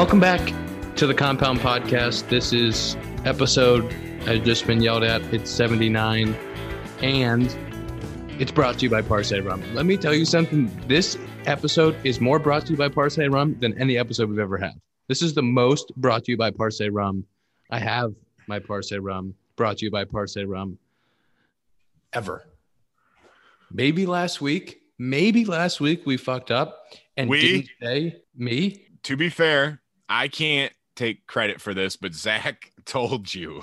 Welcome back to the Compound Podcast. This is episode, I've just been yelled at, it's 79, and it's brought to you by Parce Rum. Let me tell you something. This episode is more brought to you by Parce Rum than any episode we've ever had. This is the most brought to you by Parce Rum. I have my Parce Rum brought to you by Parce Rum ever. Maybe last week, maybe last week we fucked up and We? didn't say me. To be fair, I can't take credit for this, but Zach told you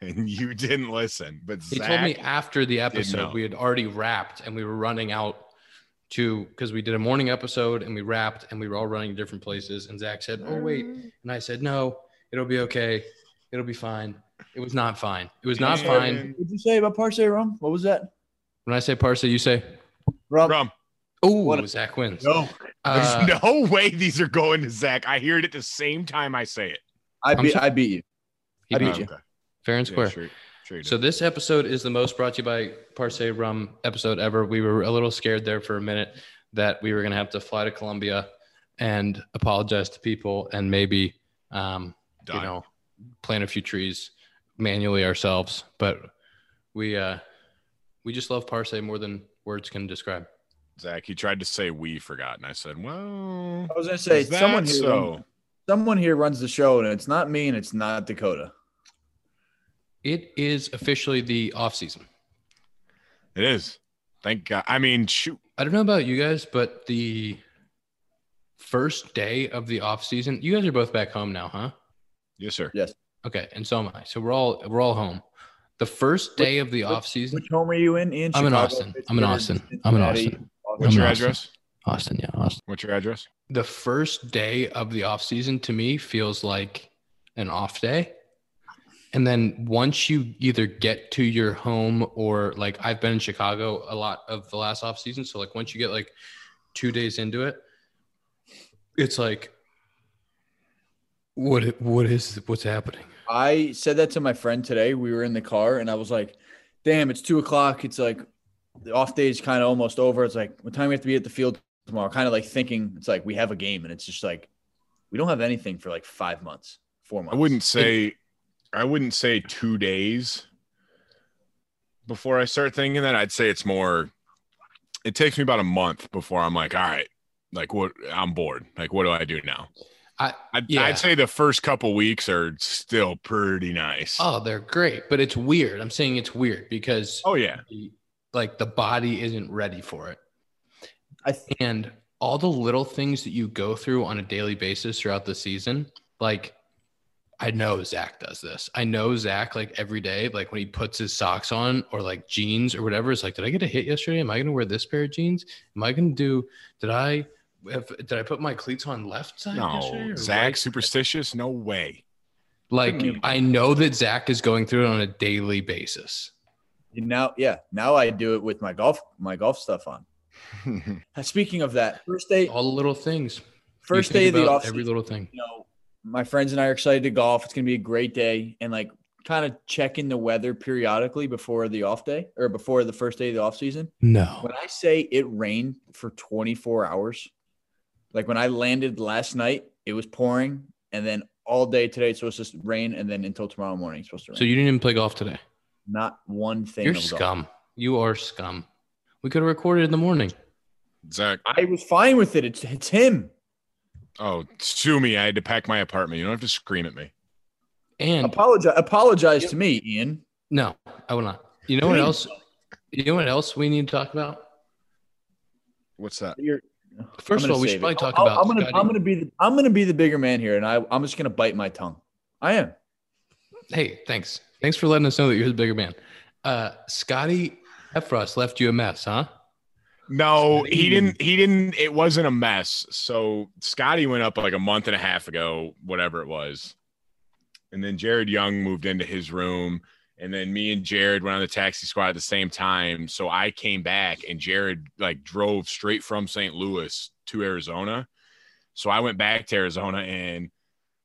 and you didn't listen. But He Zach, told me after the episode we had already wrapped and we were running out to because we did a morning episode and we wrapped and we were all running to different places. And Zach said, "Oh wait," mm. and I said, "No, it'll be okay. It'll be fine." It was not fine. It was not Man. fine. What did you say about Parce rum? What was that? When I say Parce, you say, Rum. Rum. "Oh, What- Zach wins." No, Uh, There's no way these are going to Zach. I hear it at the same time I say it. I beat. I beat you. he I beat beat you you. Okay. fair and Yeah, square. sure, sure So this episode is the most brought to you by Parce Rum episode ever. We were a little scared there for a minute that we were going to have to fly to Colombia and apologize to people and maybe, um, you know, plant a few trees manually ourselves. But we uh, we just love Parce more than words can describe. Zach, he tried to say we forgot, and I said, "Well, I was gonna say someone here. so." Runs, someone here runs the show, and it's not me, and it's not Dakota. It is officially the off season. It is. Thank God. I mean, shoot. I don't know about you guys, but the first day of the off season, you guys are both back home now, huh? Yes, sir. Yes. Okay, and so am I. So we're all we're all home. The first day of the which- off season, Which home are you in? Ian? I'm in Austin. I'm in Pittsburgh, Austin. I'm in Austin. What's I'm your Austin. address? Austin, yeah, Austin. What's your address? The first day of the off season to me feels like an off day. And then once you either get to your home or like I've been in Chicago a lot of the last off season, so like once you get like 2 days into it, it's like what what is what's happening? I said that to my friend today. We were in the car, and I was like, "Damn, it's two o'clock. It's like the off day is kind of almost over. It's like what time we have to be at the field tomorrow?" Kind of like thinking it's like we have a game, and it's just like we don't have anything for like five months, four months. I wouldn't say I wouldn't say two days before I start thinking that. I'd say it's more it takes me about a month before I'm like, all right, like what I'm bored. Like what do I do now? I I'd, Yeah. I'd say the first couple weeks are still pretty nice. oh, they're great, but it's weird. I'm saying it's weird because Oh, yeah. the- like the body isn't ready for it. I th- and all the little things that you go through on a daily basis throughout the season, like I know Zach does this. I know Zach like every day, like when he puts his socks on or like jeans or whatever, it's like, did I get a hit yesterday? Am I going to wear this pair of jeans? Am I going to do? Did I? If, did I put my cleats on left side? No, Zach right? superstitious? No way. Like I know that Zach is going through it on a daily basis. Now, yeah, now I do it with my golf, my golf stuff on. Uh, Speaking of that, first day, All the little things. First day of the about off every little thing. you know, my friends and I are excited to golf. It's going to be a great day. And like kind of checking the weather periodically before the off day or before the first day of the off season. No. When I say it rained for 24 hours, like when I landed last night, it was pouring. And then all day today, it's supposed to rain. And then until tomorrow morning, it's supposed to rain. So you didn't even play golf today. Not one thing. You're of golf. scum. You are scum. We could have recorded in the morning. Zach, I was fine with it. It's, it's him. oh, sue me. I had to pack my apartment. You don't have to scream at me. And Apologize. Apologize to me, Ian. no, I will not. You know what else? You know what else we need to talk about? What's that? You're, First of all, we save should probably talk I'll- about. I'm gonna, Scotty- I'm gonna be, the, I'm gonna be the bigger man here, and I, I'm just gonna bite my tongue. I am. Hey, thanks. Thanks for letting us know that you're the bigger man. Uh, Scotty Effross left you a mess, huh? No, he didn't. He didn't. It wasn't a mess. So Scotty went up like a month and a half ago, whatever it was. And then Jared Young moved into his room. And then me and Jared went on the taxi squad at the same time. So I came back and Jared like drove straight from St. Louis to Arizona. So I went back to Arizona and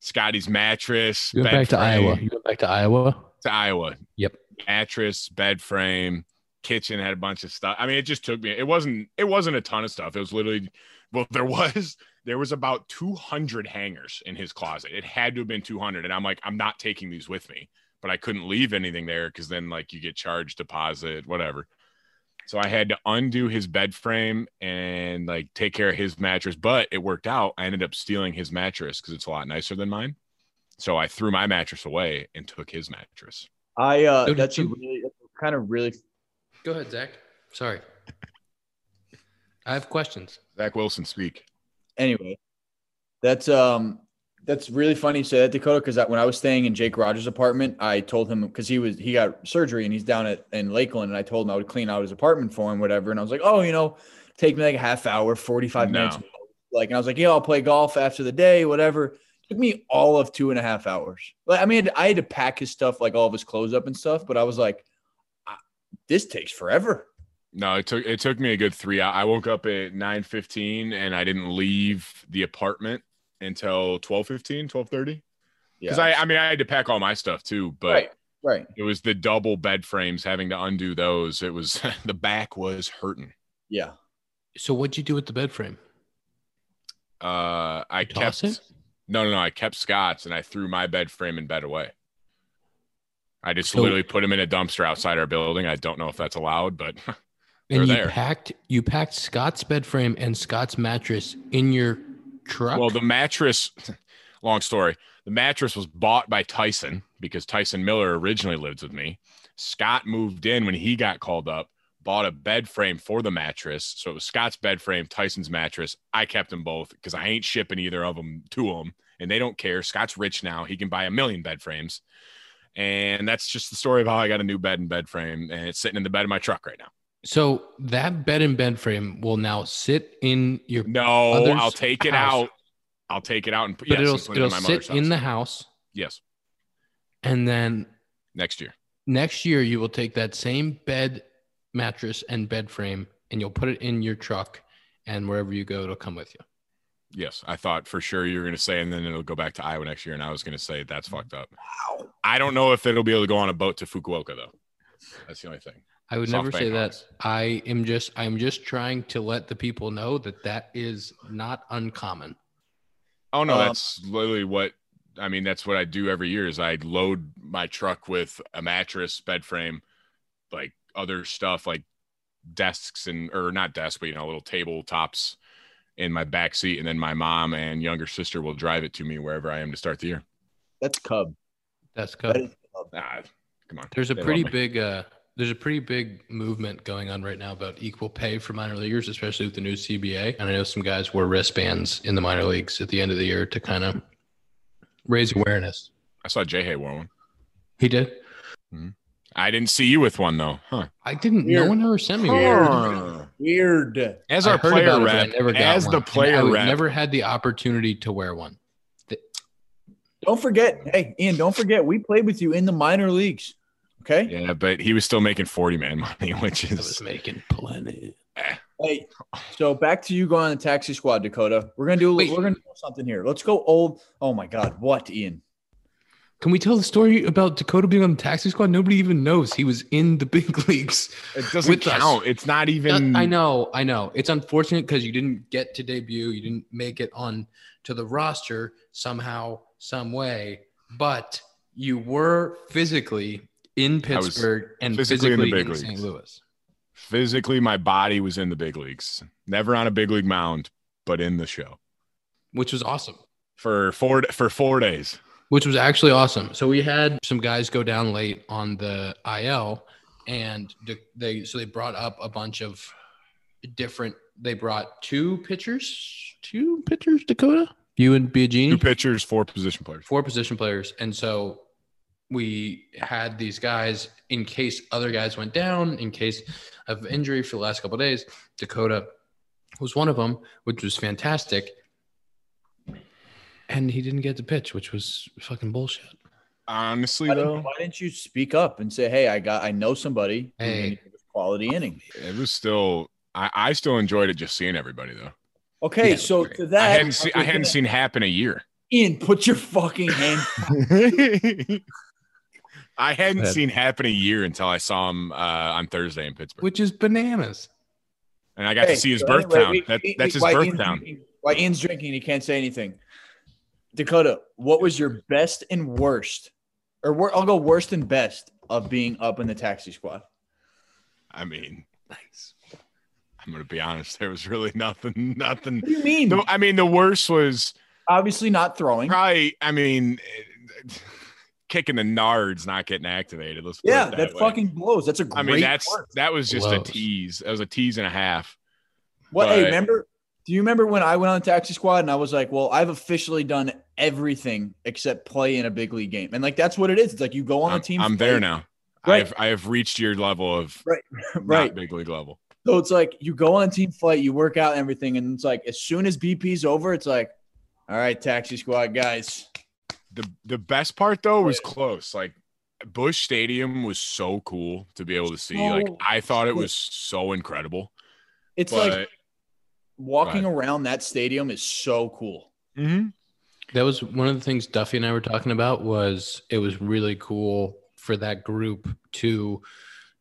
Scotty's mattress. You went bed back to frame- Iowa. You went back to Iowa. To Iowa. Yep. Mattress, bed frame, kitchen had a bunch of stuff. I mean, it just took me. It wasn't. It wasn't a ton of stuff. It was literally. Well, there was there was about 200 hangers in his closet. It had to have been 200. And I'm like, I'm not taking these with me, but I couldn't leave anything there because then like you get charged deposit, whatever. So I had to undo his bed frame and like take care of his mattress, but it worked out. I ended up stealing his mattress because it's a lot nicer than mine. So I threw my mattress away and took his mattress. I uh, So did that's a really that's kind of really Go ahead, Zach. Sorry. I have questions. Zach Wilson, speak. anyway. That's um that's really funny you say that Dakota because when I was staying in Jake Rogers' apartment, I told him because he was he got surgery and he's down at in Lakeland, and I told him I would clean out his apartment for him, whatever. And I was like, oh, you know, take me like a half hour, forty five No. minutes, like, and I was like, yeah, I'll play golf after the day, whatever. Took me all of two and a half hours. Like, I mean, I had to pack his stuff, like all of his clothes up and stuff, but I was like, this takes forever. No, it took it took me a good three. I I woke up at nine fifteen and I didn't leave the apartment until 12.15, 12.30. Yeah, Because I I mean I had to pack all my stuff too, but right, right, it was the double bed frames having to undo those. It was the back was hurting. yeah. So what'd you do with the bed frame? Uh I You toss kept it? No no no I kept Scott's and I threw my bed frame and bed away. I just So- literally put them in a dumpster outside our building. I don't know if that's allowed, but And They're you there. packed you packed Scott's bed frame and Scott's mattress in your truck. Well, the mattress, long story. The mattress was bought by Tyson because Tyson Miller originally lived with me. Scott moved in when he got called up, bought a bed frame for the mattress. So it was Scott's bed frame, Tyson's mattress. I kept them both because I ain't shipping either of them to them and they don't care. Scott's rich now. He can buy a million bed frames. And that's just the story of how I got a new bed and bed frame. And it's sitting in the bed of my truck right now. so that bed and bed frame will now sit in your No, I'll take it house. out. I'll take it out and put, but yes, it'll it it'll in my mother's sit in the house Yes, and then next year. next year you will take that same bed mattress and bed frame and you'll put it in your truck and wherever you go it'll come with you Yes, I thought for sure you were going to say, and then it'll go back to Iowa next year. And I was going to say that's fucked up. Wow. I don't know if it'll be able to go on a boat to Fukuoka though. That's the only thing. i would Soft never say bank that i am just i'm just trying to let the people know that that is not uncommon Oh no, Um, that's literally what I mean. That's what I do every year. Is I load my truck with a mattress, bed frame, like other stuff like desks and or not desks, but you know, little tabletops in my back seat, and then my mom and younger sister will drive it to me wherever I am to start the year. That's Cub. that's That good Cub. Ah, come on. there's a They pretty big uh there's a pretty big movement going on right now about equal pay for minor leaguers, especially with the new CBA. And I know some guys wear wristbands in the minor leagues at the end of the year to kind of raise awareness. I saw Jay Hay wore one. He did. I didn't see you with one though. Huh. I didn't. Weird. No one ever sent me Weird. one. Weird. As our player about it, I never got as one. the player I rep, never had the opportunity to wear one. Don't forget, hey, Ian, don't forget, we played with you in the minor leagues. Okay. yeah, but he was still making forty man money, which I was is making plenty. Hey, so back to you going on the taxi squad, Dakota. We're gonna do Wait. we're gonna do something here. Let's go old. Oh my god, what, Ian? Can we tell the story about Dakota being on the taxi squad? Nobody even knows he was in the big leagues. it doesn't With us. count. It's not uh, even. I know, I know. It's unfortunate because you didn't get to debut. You didn't make it on to the roster somehow, some way. But you were physically in Pittsburgh and physically physically, in the big in St. leagues. Louis. Physically, my body was in the big leagues. Never on a big league mound, but in the show which was awesome. for four for four days. Which was actually awesome. So we had some guys go down late on the IL, and they so they brought up a bunch of different. They brought two pitchers, two pitchers. Dakota, you and Biagini, Two pitchers, four position players. four position players, and so we had these guys in case other guys went down, in case of injury for the last couple of days. Dakota was one of them, which was fantastic. And he didn't get to pitch, which was fucking bullshit. Honestly, Why though, didn't, why didn't you speak up and say, "Hey, I got, I know somebody who's Hey. gonna quality inning"? it was still. I, I still enjoyed it just seeing everybody though. Okay, Yeah, so to that, I hadn't seen. I hadn't gonna- seen happen a year. Ian, put your fucking hand. I hadn't ahead. seen happen a year until I saw him uh, on Thursday in Pittsburgh, Which is bananas. and I got Hey, to see his so birth anyway, town. we- That, we- that's his birth Ian's town. drinking- While Ian's drinking, he can't say anything. Dakota, what was your best and worst, or wor- I'll go worst and best of being up in the taxi squad? I mean, nice. I'm gonna be honest. There was really nothing. Nothing. What do you mean? The, I mean, the worst was Obviously not throwing. probably. I mean, kicking the nards, not getting activated. Let's Yeah, it that, fucking blows. That's a great. I mean, that's work. that was just Blows. a tease. That was a tease and a half. what. Hey, but- remember? Do you remember when I went on taxi squad and I was like, "Well, I've officially done everything except play in a big league game," and like that's what it is. It's like you go on I'm, the team. I'm there now. Right. I've I have reached your level of right? not big league level. So it's like you go on team flight, you work out and everything, and it's like as soon as BP's over, it's like, all right, taxi squad guys. The the best part though was close. Like Busch Stadium was so cool to be able to see. Like I thought it was so incredible. It's But like walking Go around that stadium is so cool. Mhm. That was one of the things Duffy and I were talking about was it was really cool for that group to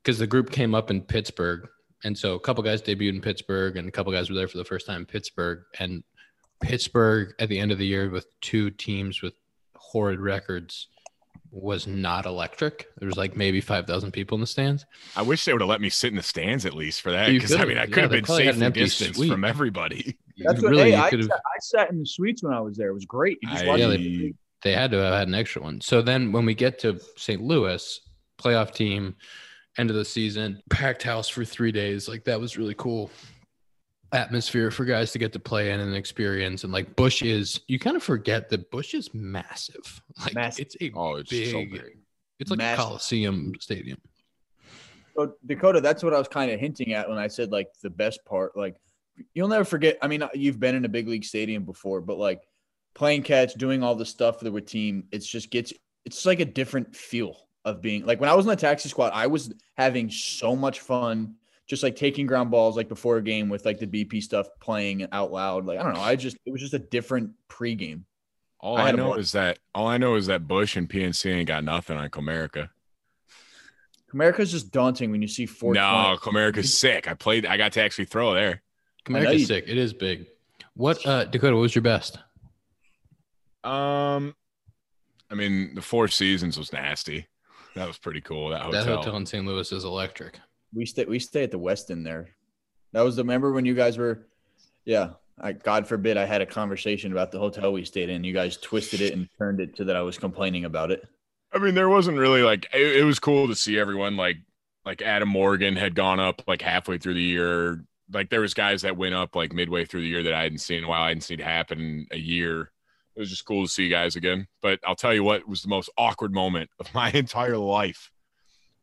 because the group came up in Pittsburgh. And so a couple guys debuted in Pittsburgh and a couple guys were there for the first time in Pittsburgh. And Pittsburgh at the end of the year with two teams with horrid records was not electric. There was like maybe 5,000 people in the stands. I wish they would have let me sit in the stands at least for that because I mean I Yeah, could have been probably had an safely distanced suite. from everybody. That's what really hey, I, sat, I sat in the suites when I was there. It was great. You just I- Yeah, the- they had to have had an extra one. So then when we get to St. Louis, playoff team, end of the season, packed house for three days. Like that was really cool atmosphere for guys to get to play in and experience. And like Busch is, you kind of forget that Busch is massive. Like Massive. it's a Oh, it's big, so big. it's like Massive. a Coliseum stadium. So Dakota, that's what I was kind of hinting at when I said like the best part. Like you'll never forget. I mean, you've been in a big league stadium before, but like playing catch, doing all the stuff with the team, it's just gets it's like a different feel of being like when I was in the taxi squad, I was having so much fun just like taking ground balls like before a game with like the BP stuff playing out loud. Like I don't know, I just it was just a different pregame. All I I, know is that all I know is that Busch and PNC ain't got nothing on Comerica. America's just daunting when you see four. No, Comerica's sick. I played. I got to actually throw there. I know America's sick. It is big. What uh Dakota, what was your best? Um, I mean, the Four Seasons was nasty. That was pretty cool. That hotel. That hotel in St. Louis is electric. We stay we stay at the Westin there. That was the remember when you guys were yeah. I God forbid I had a conversation about the hotel we stayed in. You guys twisted it and turned it to that I was complaining about it. I mean, there wasn't really like it, it was cool to see everyone like like Adam Morgan had gone up like halfway through the year. Like there was guys that went up like midway through the year that I hadn't seen a while. I hadn't seen happen in a year. It was just cool to see you guys again. But I'll tell you what was the most awkward moment of my entire life.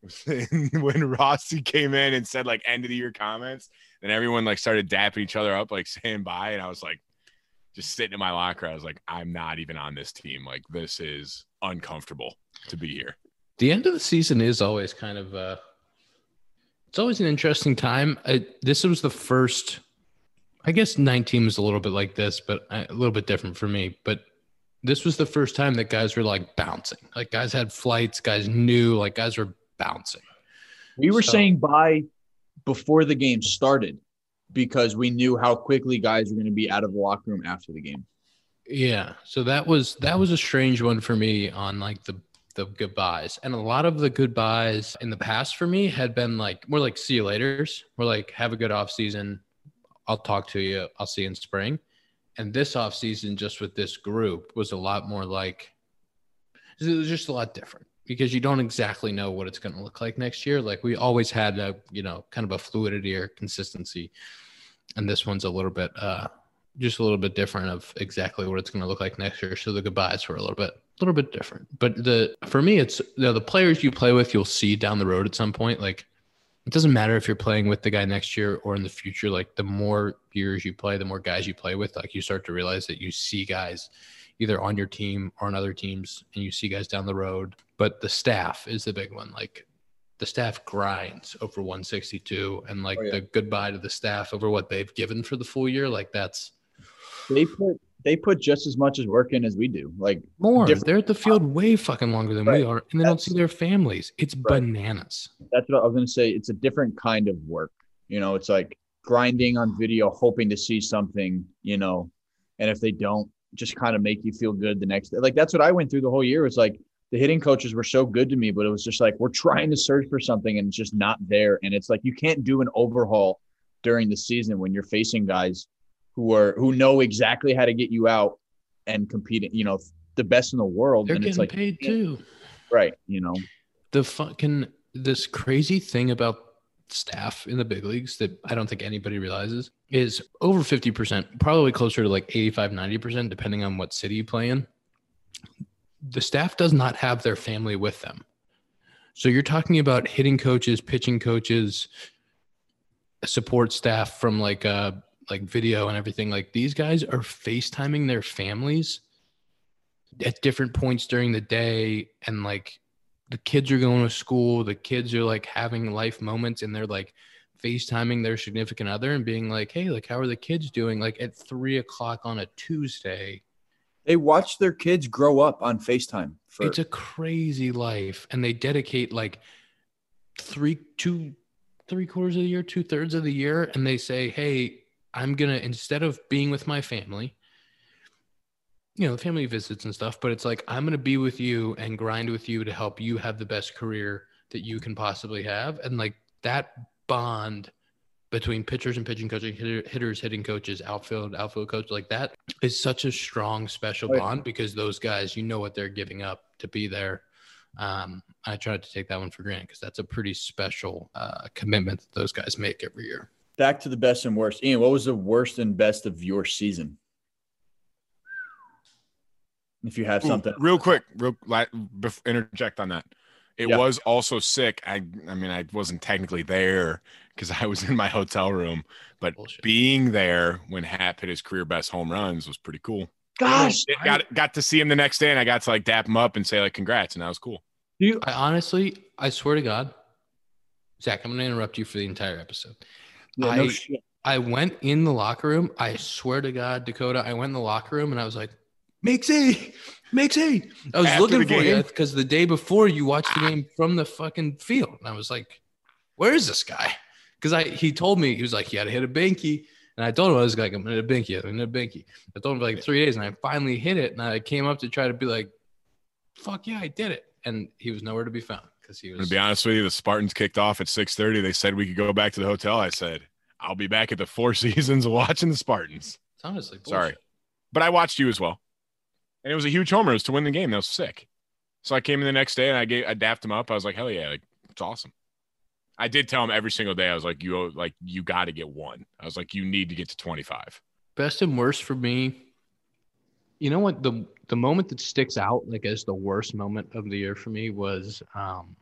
when Rossy came in and said like end of the year comments, then everyone like started dapping each other up, like saying bye. And I was like, just sitting in my locker. I was like, I'm not even on this team. Like, this is uncomfortable to be here. the end of the season is always kind of uh it's always an interesting time I, this was the first i guess 19 was a little bit like this but uh, a little bit different for me but this was the first time that guys were like bouncing like guys had flights guys knew like guys were bouncing We were So- saying bye before the game started because we knew how quickly guys were going to be out of the locker room after the game. Yeah. So that was that was a strange one for me on like the the goodbyes. And a lot of the goodbyes in the past for me had been like more like see you laters. More like have a good off season. I'll talk to you. I'll see you in spring. And this off season just with this group was a lot more like it was just a lot different because you don't exactly know what it's going to look like next year. Like we always had a, you know, kind of a fluidity or consistency. And this one's a little bit uh just a little bit different of exactly what it's going to look like next year. So the goodbyes were a little bit, a little bit different. But the for me, it's you know, the players you play with, you'll see down the road at some point. Like it doesn't matter if you're playing with the guy next year or in the future. Like the more years you play, the more guys you play with, like you start to realize that you see guys either on your team or on other teams, and you see guys down the road. But the staff is the big one. Like the staff grinds over 162, and like Oh, yeah. the goodbye to the staff over what they've given for the full year. Like that's They put they put just as much as work in as we do. Like More. They're at the field way fucking longer than Right. we are, and they don't see their families. It's Right. bananas. that's what I was going to say. It's a different kind of work. You know, it's like grinding on video, hoping to see something. You know, and if they don't, just kind of make you feel good the next day. Like that's what I went through the whole year. It's like the hitting coaches were so good to me, but it was just like we're trying to search for something and it's just not there. And it's like you can't do an overhaul during the season when you're facing guys who are who know exactly how to get you out and compete. You know, the best in the world. They're and getting it's like paid too. right. You know, The fucking this crazy thing about staff in the big leagues that I don't think anybody realizes is over 50%, probably closer to like 85, 90%, depending on what city you play in. The staff does not have their family with them. So you're talking about hitting coaches, pitching coaches, support staff from like uh like video and everything. Like these guys are FaceTiming their families at different points during the day and like the kids are going to school the kids are like having life moments and they're like facetiming their significant other and being like hey like how are the kids doing like at three o'clock on a tuesday they watch their kids grow up on FaceTime. For, it's a crazy life and they dedicate like three two three quarters of the year two thirds of the year and they say hey i'm gonna instead of being with my family you know family visits and stuff but it's like i'm gonna be with you and grind with you to help you have the best career that you can possibly have and like that bond between pitchers and pitching coaching hitter, hitters hitting coaches outfield outfield coach like that is such a strong special yeah. bond because those guys you know what they're giving up to be there um, i tried to take that one for granted because that's a pretty special uh, commitment that those guys make every year back to the best and worst. Ian, what was the worst and best of your season? If you have Ooh, something, real quick, real la- bef- interject on that. It Yeah. was also sick. I I mean, I wasn't technically there because I was in my hotel room, but Bullshit. being there when Happ hit his career best home runs was pretty cool. gosh, It got got to see him the next day, and I got to like dap him up and say like congrats, and that was cool. you, I honestly, I swear to God, Zach, I'm going to interrupt you for the entire episode. yeah, no I- shit. I went in the locker room. I swear to God, Dakota, I went in the locker room and I was like, Mixie, Mixie. I was After looking for you because the day before you watched the game from the fucking field. And I was like, where is this guy? Because I he told me, he was like, you had to hit a binky. And I told him, I was like, I'm going to hit a binky. I'm going to binky. I told him for like three days and I finally hit it. And I came up to try to be like, fuck yeah, I did it. And he was nowhere to be found because he was. To be honest with you, the Spartans kicked off at six thirty. They said we could go back to the hotel. I said I'll be back at the Four Seasons watching the Spartans. It's honestly Sorry. But I watched you as well, and it was a huge homer. It was to win the game. That was sick. So I came in the next day and I gave I dapped him up. I was like, hell yeah, like it's awesome. I did tell him every single day. I was like, you like you got to get one. I was like, you need to get to twenty five. best and worst for me you know what the the moment that sticks out like as the worst moment of the year for me was um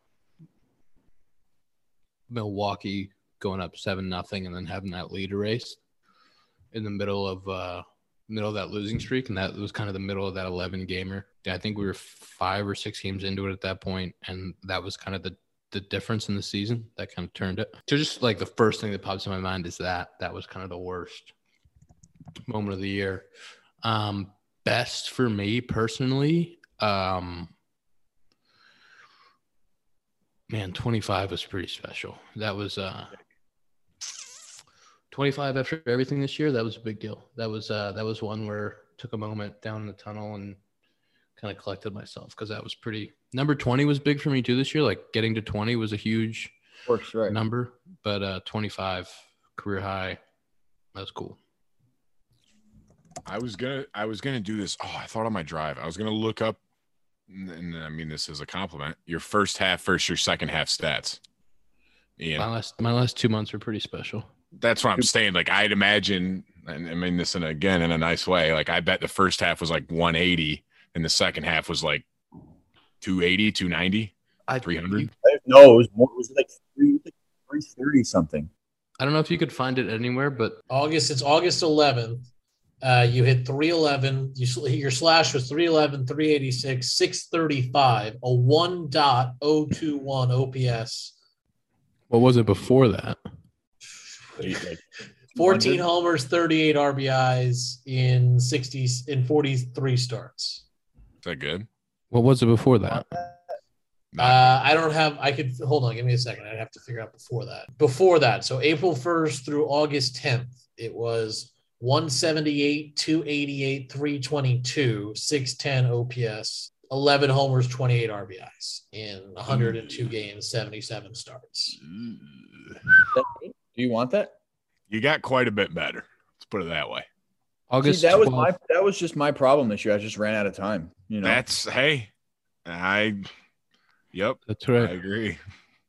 milwaukee going up seven nothing and then having that lead erased in the middle of uh middle of that losing streak and that was kind of the middle of that 11 gamer i think we were five or six games into it at that point and that was kind of the the difference in the season that kind of turned it so just like the first thing that pops in my mind is that that was kind of the worst moment of the year. Um, best for me personally, um, man, 25 was pretty special. That was uh, 25 after everything this year. That was a big deal. That was uh, that was one where I took a moment down in the tunnel and kind of collected myself because that was pretty. Number 20 was big for me too this year. Like getting to 20 was a huge Of course, right. number, but uh, 25 career high. That was cool. I was gonna I was gonna do this. Oh, I thought on my drive. I was gonna look up, and, and I mean this is a compliment. Your first half versus your second half stats. Ian, My last my last two months were pretty special. That's what I'm saying. Like I'd imagine, and I mean this in again in a nice way. Like I bet the first half was like 180, and the second half was like 280, 290, I 300. No, it was more. It was like three, three thirty something. I don't know if you could find it anywhere, but August. It's August 11th. Uh, you hit 311. You sl- your slash was 311, 386, 635, a 1.021 OPS, what was it before that? 14 homers, 38 RBIs in 60 in 43 starts. Is that good? What was it before that? Uh, I don't have. I could hold on. Give me a second. I'd have to figure out before that. Before that, so April 1st through August 10th, it was 178, 288, 322, 610 OPS, 11 homers, 28 RBIs in 102 games, 77 starts. Do you want that? You got quite a bit better. Let's put it that way. August See, that was my that was just my problem this year. I just ran out of time. You know, That's hey, I. Yep, That's right. I agree.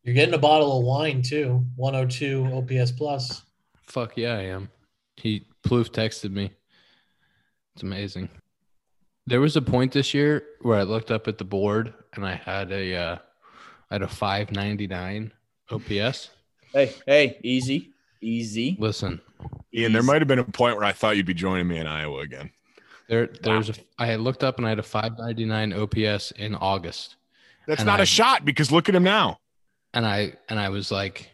You're getting a bottle of wine too, 102 OPS plus. Fuck yeah, I am. He Plouffe texted me. It's amazing. There was a point this year where I looked up at the board and I had a uh, I had a 599 OPS. Hey, hey, easy, easy. Listen, Ian, there might have been a point where I thought you'd be joining me in Iowa again. there there's a I had looked up and I had a 599 OPS in August. That's not a I- shot because look at him now. And I and I was like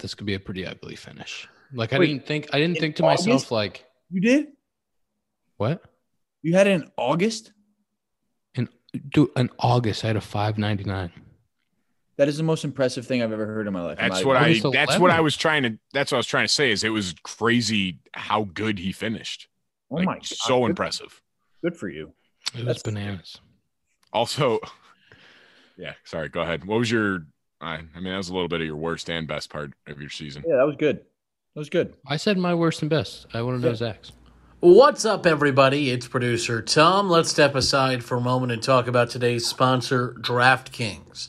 this could be a pretty ugly finish. Like I Wait, didn't think I didn't think to myself like You did? what? You had it in August? In do in August I had a 599. That is the most impressive thing I've ever heard in my life. That's not what I. August That's what I was trying to. That's what I was trying to say. Is it was crazy how good he finished. Oh Like, my god, so good, impressive. Good for you. It was That's- bananas. Also, yeah. Sorry. Go ahead. What was your? I, I mean, that was a little bit of your worst and best part of your season. Yeah, that was good. That was good. I said my worst and best. I want to know Yeah. Zach's. What's up, everybody? It's producer Tom. Let's step aside for a moment and talk about today's sponsor, DraftKings.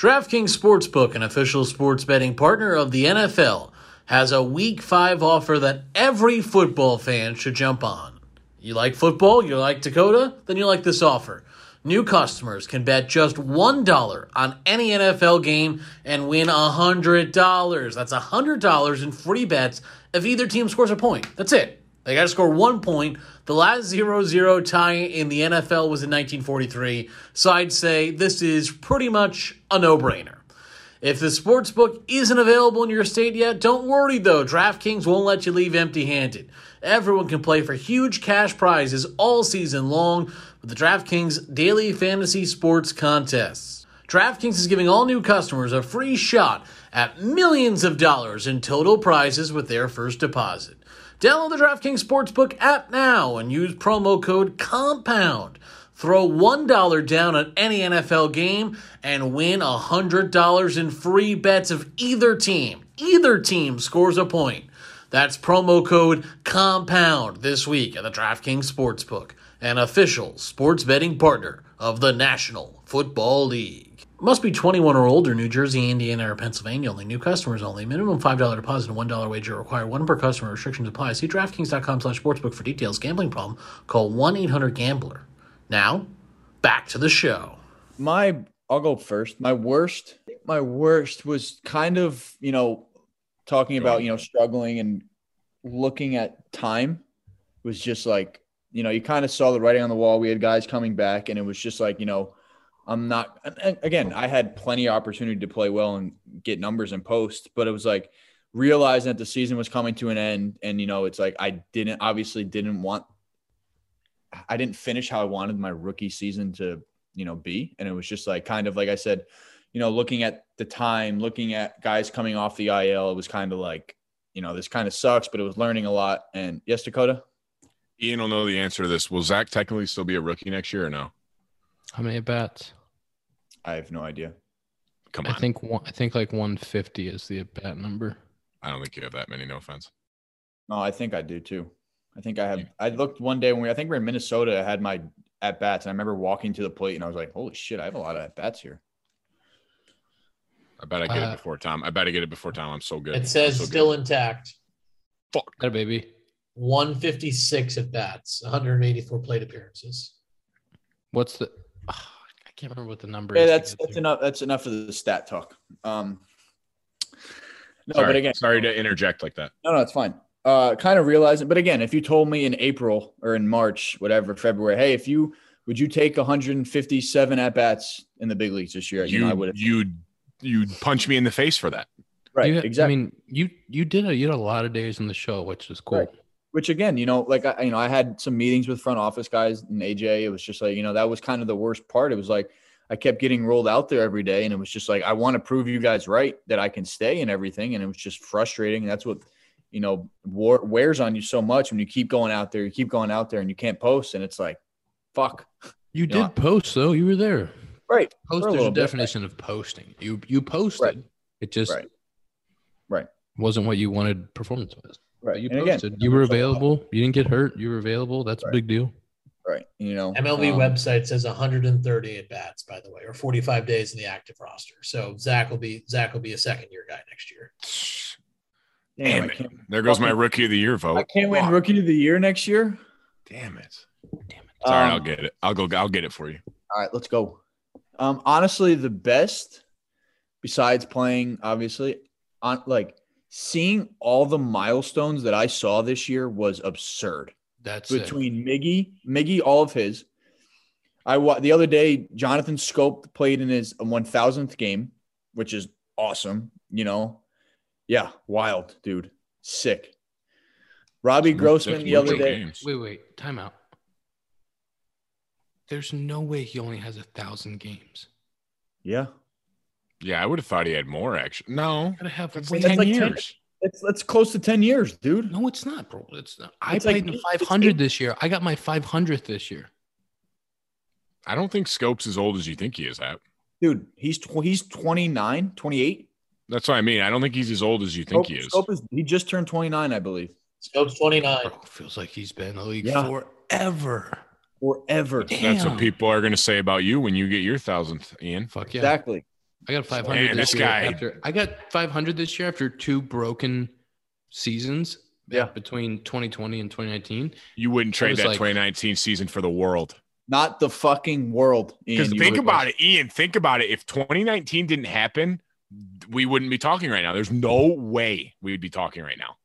DraftKings Sportsbook, an official sports betting partner of the NFL, has a Week 5 offer that every football fan should jump on. You like football? You like Dakota? Then you like this offer. New customers can bet just $1 on any NFL game and win $100. That's $100 in free bets if either team scores a point. That's it. They got to score one point. The last 0 0 tie in the NFL was in 1943, so I'd say this is pretty much a no brainer. If the sports book isn't available in your state yet, don't worry though. DraftKings won't let you leave empty handed. Everyone can play for huge cash prizes all season long with the DraftKings Daily Fantasy Sports Contests. DraftKings is giving all new customers a free shot at millions of dollars in total prizes with their first deposit. Download the DraftKings Sportsbook app now and use promo code COMPOUND. Throw $1 down on any NFL game and win $100 in free bets if either team, either team scores a point. That's promo code COMPOUND this week at the DraftKings Sportsbook, an official sports betting partner of the National Football League. Must be 21 or older, New Jersey, Indiana, or Pennsylvania only. New customers only. Minimum $5 deposit and $1 wager required. One per customer. Restrictions apply. See DraftKings.com slash sportsbook for details. Gambling problem? Call 1-800-GAMBLER. Now, back to the show. My I'll go first. My worst, my worst was kind of, you know, talking about, you know, struggling and looking at time was just like, you know, you kind of saw the writing on the wall. We had guys coming back and it was just like, you know, I'm not again, I had plenty of opportunity to play well and get numbers and post, but it was like realizing that the season was coming to an end and you know, it's like I didn't obviously didn't want I didn't finish how I wanted my rookie season to, you know, be. And it was just like kind of like I said, you know, looking at the time, looking at guys coming off the IL, it was kind of like, you know, this kind of sucks, but it was learning a lot. And yes, Dakota. Ian will know the answer to this. Will Zach technically still be a rookie next year or no? How many at bats? I have no idea. Come on. I think one, I think like 150 is the at bat number. I don't think you have that many. No offense. No, I think I do too. I think I have. I looked one day when we, I think we are in Minnesota. I had my at bats, and I remember walking to the plate, and I was like, "Holy shit, I have a lot of at bats here." I bet I get Uh, it before Tom. I bet I get it before Tom. I'm so good. It says so still good. intact. Fuck. That baby. 156 at bats, 184 plate appearances. What's the? I can't remember what the number Yeah, is. that's that's enough. That's enough of the stat talk. Um, no, sorry, but again, sorry to interject like that. No, no, it's fine. Uh, kind of realizing, but again, if you told me in April or in March, whatever, February, hey, if you would you take 157 at bats in the big leagues this year? You, You know, I would have. you you punch me in the face for that. Right, You- exactly. I mean, you you did a, you had a lot of days in the show, which is cool. Right. Which again, you know, like I, you know, I had some meetings with front office guys and AJ. It was just like, you know, that was kind of the worst part. It was like I kept getting rolled out there every day, and it was just like I want to prove you guys right that I can stay and everything, and it was just frustrating. And that's what you know, war, wears on you so much when you keep going out there, you keep going out there and you can't post. And it's like, fuck. You know, did post though. You were there. Right. Post a there's a little bit. definition of posting. You you posted. Right. It just Right. Right. wasn't what you wanted performance wise. Right. You And again, posted. you were so- available. You didn't get hurt. You were available. That's a big deal. Right. You know, MLB um, website says 130 at bats, by the way, or 45 days in the active roster. So Zach will be Zach will be a second year guy next year. damn, Damn it. There goes my rookie of the year vote. I can't win Fuck. rookie of the year next year. Damn it. Damn it. Sorry, Um, I'll get it. I'll go. I'll get it for you. All right, let's go. Um, honestly, the best, besides playing, obviously, on like seeing all the milestones that I saw this year was absurd. That's it. Between Miggy, Miggy, all of his. I the other day, Jonathan Schoop played in his 1000th game, which is awesome. You know, yeah, wild, dude, sick. Robbie Grossman the other day. games. Wait, wait. Time out. There's no way he only has a thousand games. Yeah, Yeah, I would have thought he had more. Actually, no, Gotta have that's ten like 10 years. it's that's close to 10 years, dude. No, it's not, bro. It's not. I It's like played in 500 this year. I got my 500th this year. I don't think Schoop's as old as you think he is. At Dude, he's tw- he's 29, 28. that's what I mean. I don't think he's as old as you think Schoop, he is. Schoop is he just turned 29, I believe. Schoop's 29. Bro, feels like he's been in the league Yeah. forever. Forever. That's what people are going to say about you when you get your thousandth, Ian. Fuck yeah. Exactly. I got 500 Man, this, this year. guy- After, I got 500 this year after two broken seasons. Yeah. Between 2020 and 2019. You wouldn't trade that like- 2019 season for the world. Not the fucking world. Because think would- about it, Ian. Think about it. If 2019 didn't happen, we wouldn't be talking right now. There's no way we would be talking right now.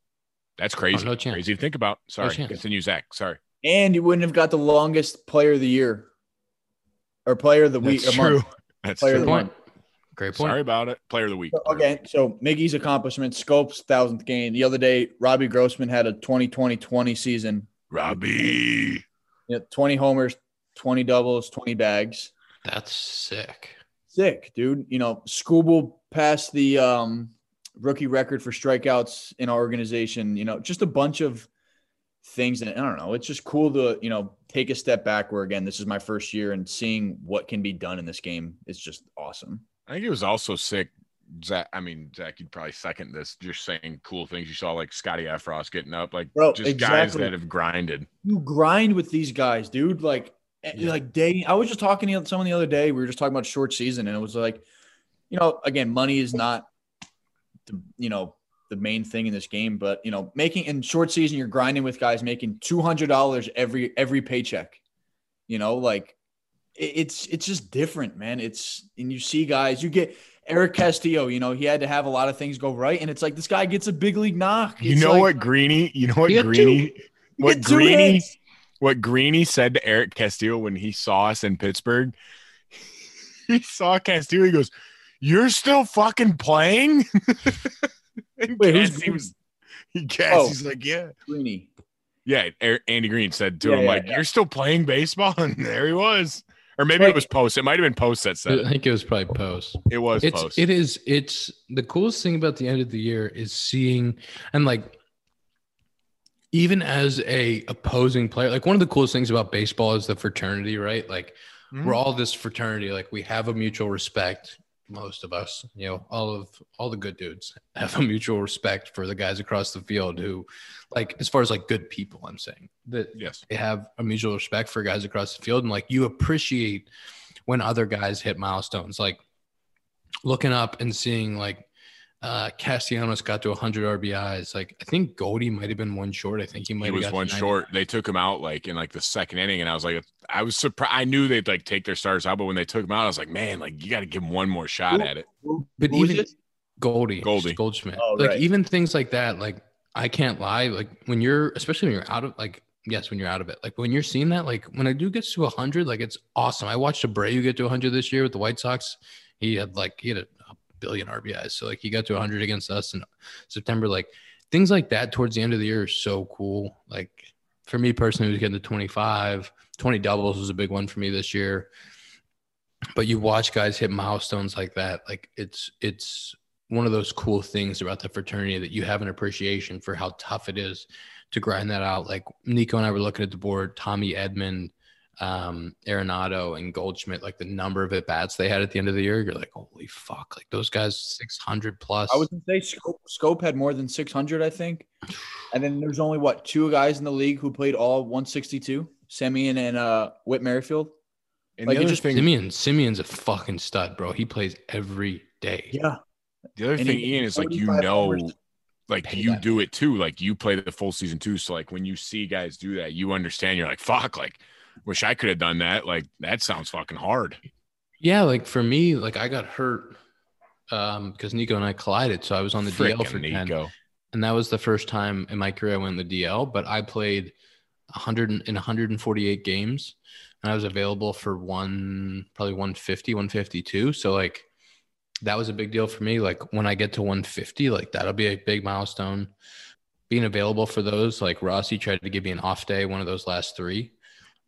That's crazy. Oh, no chance. Crazy to think about. Sorry. chance. Continue, Zach. Sorry. And you wouldn't have got the longest player of the year. Or player of the week. That's a month. true. That's Player true. of the Point. Great point. Sorry about it. Player of the week. So, Okay, so Miggy's accomplishment, Schoop's thousandth game. The other day, Robbie Grossman had a 2020-20 season. Robbie. You know, 20 homers, 20 doubles, 20 bags. That's sick. Sick, dude. You know, Skubal passed the um, rookie record for strikeouts in our organization. You know, just a bunch of things. And I don't know. It's just cool to, you know, take a step back where, again, this is my first year and seeing what can be done in this game is just awesome. I think it was also sick. Zach, I mean, Zach, you'd probably second this. Just saying cool things you saw, like Scotty Effross getting up, like Bro, just guys that have grinded. You grind with these guys, dude. Like, eh, Yeah. like day. I was just talking to someone the other day. We were just talking about short season, and it was like, you know, again, money is not, the, you know, the main thing in this game, but you know, making in short season, you're grinding with guys making two hundred dollars every every paycheck. You know, like it's it's just different, man. It's and you see guys, you get. Erick Castillo, you know, he had to have a lot of things go right, and it's like this guy gets a big league knock. You know like, what Greeny? You know what Greeny? What Greeny? What Greeny said to Erick Castillo when he saw us in Pittsburgh? He saw Castillo. He goes, "You're still fucking playing." and Wait, Cassie Greeny? was. He guessed. Oh. He's like, "Yeah, Greeny. yeah." Andy Green said to Yeah, him, yeah, "Like, yeah. you're still playing baseball," and there he was. Or maybe Like- it was Post. It might have been Post that said I think it was probably post. It was It's Post. it is it's the coolest thing about the end of the year is seeing and like even as a opposing player, like one of the coolest things about baseball is the fraternity, right? Like Mhm. we're all this fraternity, like we have a mutual respect. Most of us, you know, all of all the good dudes have a mutual respect for the guys across the field who, like, as far as like good people, I'm saying that yes. they have a mutual respect for guys across the field and like you appreciate when other guys hit milestones like looking up and seeing like uh Castellanos got to 100 RBIs like I think Goldie might have been one short I think he might He have was got one short. They took him out like in like the second inning, and I was like, I was surprised. I knew they'd like take their stars out, but when they took him out, I was like, man, like you got to give him one more shot Who- at it. but Who even it? Goldie Goldie. Goldschmidt Oh, like right. even things like that like I can't lie like when you're especially when you're out of like yes when you're out of it like when you're seeing that like when a dude gets to 100 like it's awesome I watched Abreu get to 100 this year with the White Sox he had like he had a, a billion RBIs so like he got to 100 against us in September. Like things like that towards the end of the year is so cool. Like for me personally was getting to 25 20 doubles was a big one for me this year. But you watch guys hit milestones like that like it's it's one of those cool things about the fraternity that you have an appreciation for how tough it is to grind that out. Like Nico and I were looking at the board, Tommy Edman, um, Arenado, and Goldschmidt, like the number of at bats they had at the end of the year, you're like, holy fuck, like those guys 600 plus. I was gonna say Schoop, Schoop had more than 600, I think. And then there's only what two guys in the league who played all 162, Semien and uh, Whit Merrifield. And Like, the other just- thing, Semien. Semien's a fucking stud, bro. He plays every day. Yeah, the other and thing, he- Ian, is like you know, like you that do it too. Like you play the full season too. So like when you see guys do that, you understand. You're like, fuck, like wish I could have done that. Like that sounds fucking hard. Yeah, like for me, like I got hurt um because Nico and I collided. So I was on the DL for Frickin' 10. And that was the first time in my career I went in the DL, but I played 100 and- in 148 games and I was available for one probably 150, 152. So like that was a big deal for me. Like when I get to 150, like that'll be a big milestone. Being available for those, like Rossy tried to give me an off day, one of those last three.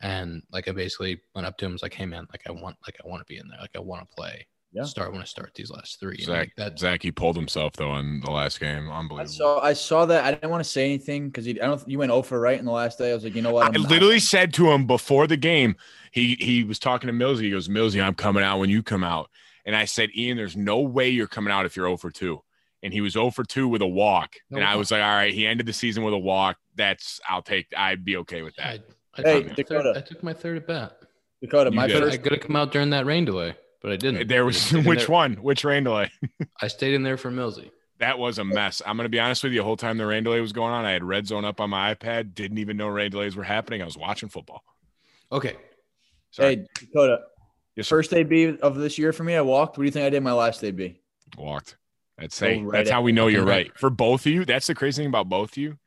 And like I basically went up to him, was like, "Hey man, like I want, like I want to be in there, like I want to play, Yeah. start, I want to start these last three. And Zach, like that, Zach, he pulled himself though on the last game. I Unbelievable. saw I saw that. I didn't want to say anything because I don't. You went over right in the last day. I was like, you know what? I I'm not- literally said to him before the game, he he was talking to Millsy. He goes, Millsy, I'm coming out when you come out. And I said, Ian, there's no way you're coming out if you're 0 for 2. And he was 0 for 2 with a walk. No and I was like, all right, he ended the season with a walk. That's I'll take I'd be okay with I, that. I, Hey, took my Dakota. third, I took my third at bat. Dakota. You My did. I could have come out during that rain delay, but I didn't. There was just stayed in which there- one? Which rain delay? I stayed in there for Millsy. That was a mess. I'm gonna be honest with you. The whole time the rain delay was going on, I had red zone up on my iPad. Didn't even know rain delays were happening. I was watching football. Okay, Sorry. Hey, Dakota. Yes, sir. First AB of this year for me, I walked. What do you think I did my last AB? walked. That's Go hey, right that's at- how we know you're right. right. For both of you, that's the crazy thing about both of you.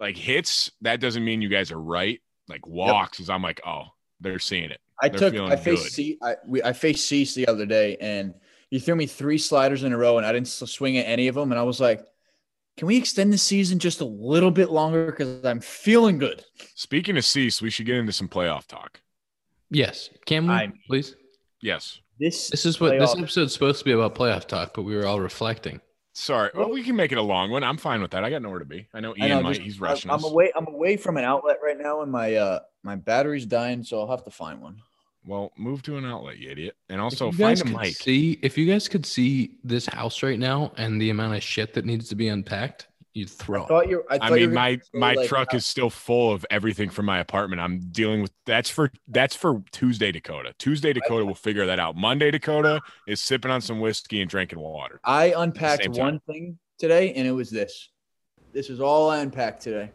Like hits, that doesn't mean you guys are right. Like walks is I'm like, oh, they're seeing it. I They're took I faced good. C I we I faced Cease the other day and he threw me three sliders in a row and I didn't swing at any of them and I was like, can we extend the season just a little bit longer because I'm feeling good. Speaking of Cease, we should get into some playoff talk. yes, can we I- please? Yes. This This is what this episode's supposed to be about playoff talk, but we were all reflecting. Sorry. Well, we can make it a long one. I'm fine with that. I got nowhere to be. I know Ian I know, might. just- He's rushing I'm us. away. I'm away from an outlet right now, and my uh my battery's dying, so I'll have to find one. Well, move to an outlet, you idiot. And If also you find guys a mic. See, if you guys could see this house right now and the amount of shit that needs to be unpacked, you'd throw. I thought you. I, I thought you mean, were my my like, truck uh, is still full of everything from my apartment. I'm dealing with that's for that's for Tuesday Dakota. Tuesday Dakota will figure that out. Monday Dakota is sipping on some whiskey and drinking water. I unpacked one thing today, and it was this. This is all I unpacked today.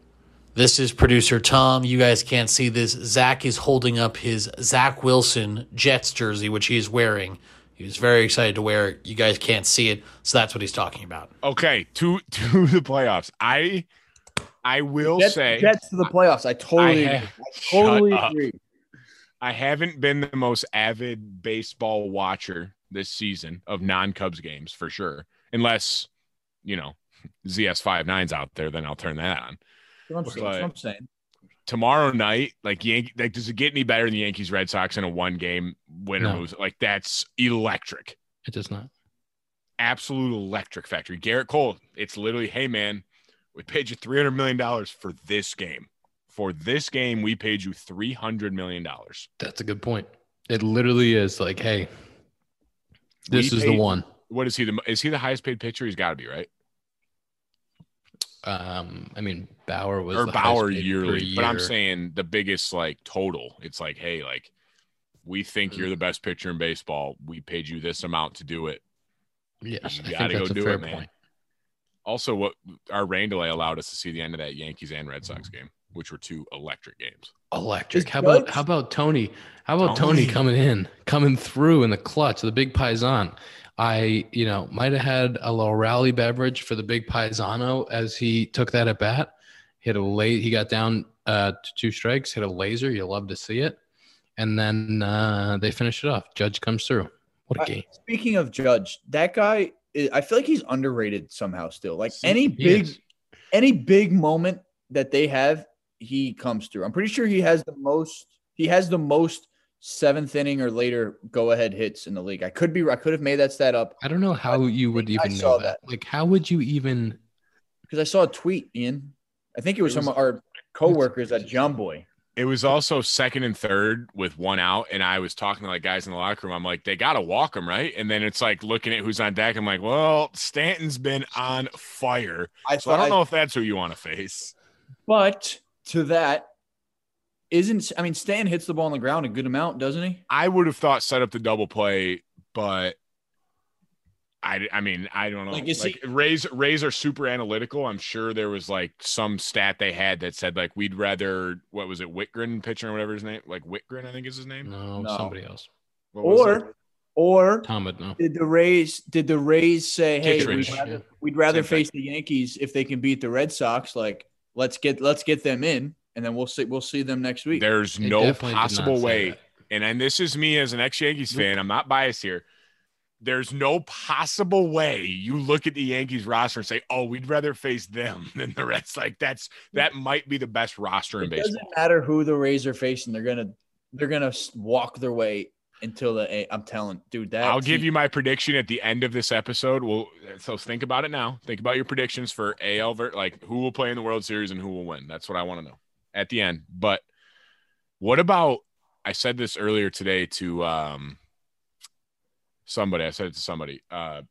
This is producer Tom. You guys can't see this. Zach is holding up his Zach Wilson Jets jersey, which he is wearing. He was very excited to wear. You guys can't see it, so that's what he's talking about. Okay, to to the playoffs. I I will Jets, say Jets to the playoffs. I totally, I have- I totally Shut up. agree. I haven't been the most avid baseball watcher this season of non-Cubs games for sure. Unless, you know, ZS59's out there, then I'll turn that on. That's what I'm, saying. That's what I'm saying. Tomorrow night, like Yankee, like does it get any better than the Yankees Red Sox in a one game winner No. moves? Like that's electric, It does not. absolute electric factory. Gerrit Cole, it's literally, hey man, we paid you three hundred million dollars for this game. For this game, we paid you three hundred million dollars. That's a good point. It literally is like, hey, this We is the one. What is he? The is he the highest paid pitcher? He's got to be right. Um, I mean, Bauer was or the Bauer highest paid per yearly, but I'm saying the biggest like total. It's like, hey, like we think you're the best pitcher in baseball. We paid you this amount to do it. yes, you gotta think go that's a do it, man. point. Also, what our rain delay allowed us to see the end of that Yankees and Red Sox game, which were two electric games. Electric. How about how about Tony? How about Tony Tony. coming in, coming through in the clutch, the big Paisan. I, you know, might have had a little rally beverage for the big Paisano as he took that at bat. Hit a late. He got down uh, to two strikes. Hit a laser. You love to see it. And then uh, they finish it off. Judge comes through. What a game! Speaking of Judge, that guy, I I feel like he's underrated somehow. Still, like any big, any big moment that they have, he comes through. I'm pretty sure he has the most. He has the most seventh inning or later go ahead hits in the league. I could be I could have made that stat up I don't know how you would think I even saw know that. Like, how would you even? because I saw a tweet, Ian. I think it was, It was- some of our coworkers at Jomboy. It was also second and third with one out, and I was talking to like guys in the locker room. I'm like, they gotta walk him, right? And then it's like looking at who's on deck. I'm like, well, Stanton's been on fire, I so I don't know if that's who you want to face. but to that, isn't I mean Stan hits the ball on the ground a good amount, doesn't he? I would have thought set up the double play, but I, I mean, I don't know. Like, Like, he- Rays, Rays are super analytical. I'm sure there was like some stat they had that said like we'd rather what was it, Whitgren pitching or whatever his name, like Whitgren, I think is his name. No, No. somebody else. What? Or or Tom would know. did the Rays did the Rays say, hey, Kittredge, we'd rather, yeah. we'd rather Same thing. face the Yankees if they can beat the Red Sox? Like let's get let's get them in, and then we'll see we'll see them next week. there's They no definitely did not possible way and and this is me as an ex-Yankees fan. I'm not biased here. There's no possible way you look at the Yankees roster and say, "Oh, we'd rather face them than the Reds." Like that's that might be the best roster in baseball. It baseball. doesn't matter who the Rays are facing; they're gonna they're gonna walk their way until the. i I'm telling, dude. That I'll give you my prediction at the end of this episode. Well, so think about it now. Think about your predictions for AL, ver- like who will play in the World Series and who will win. That's what I want to know at the end. But what about? I said this earlier today to um somebody. I said it to somebody. Uh,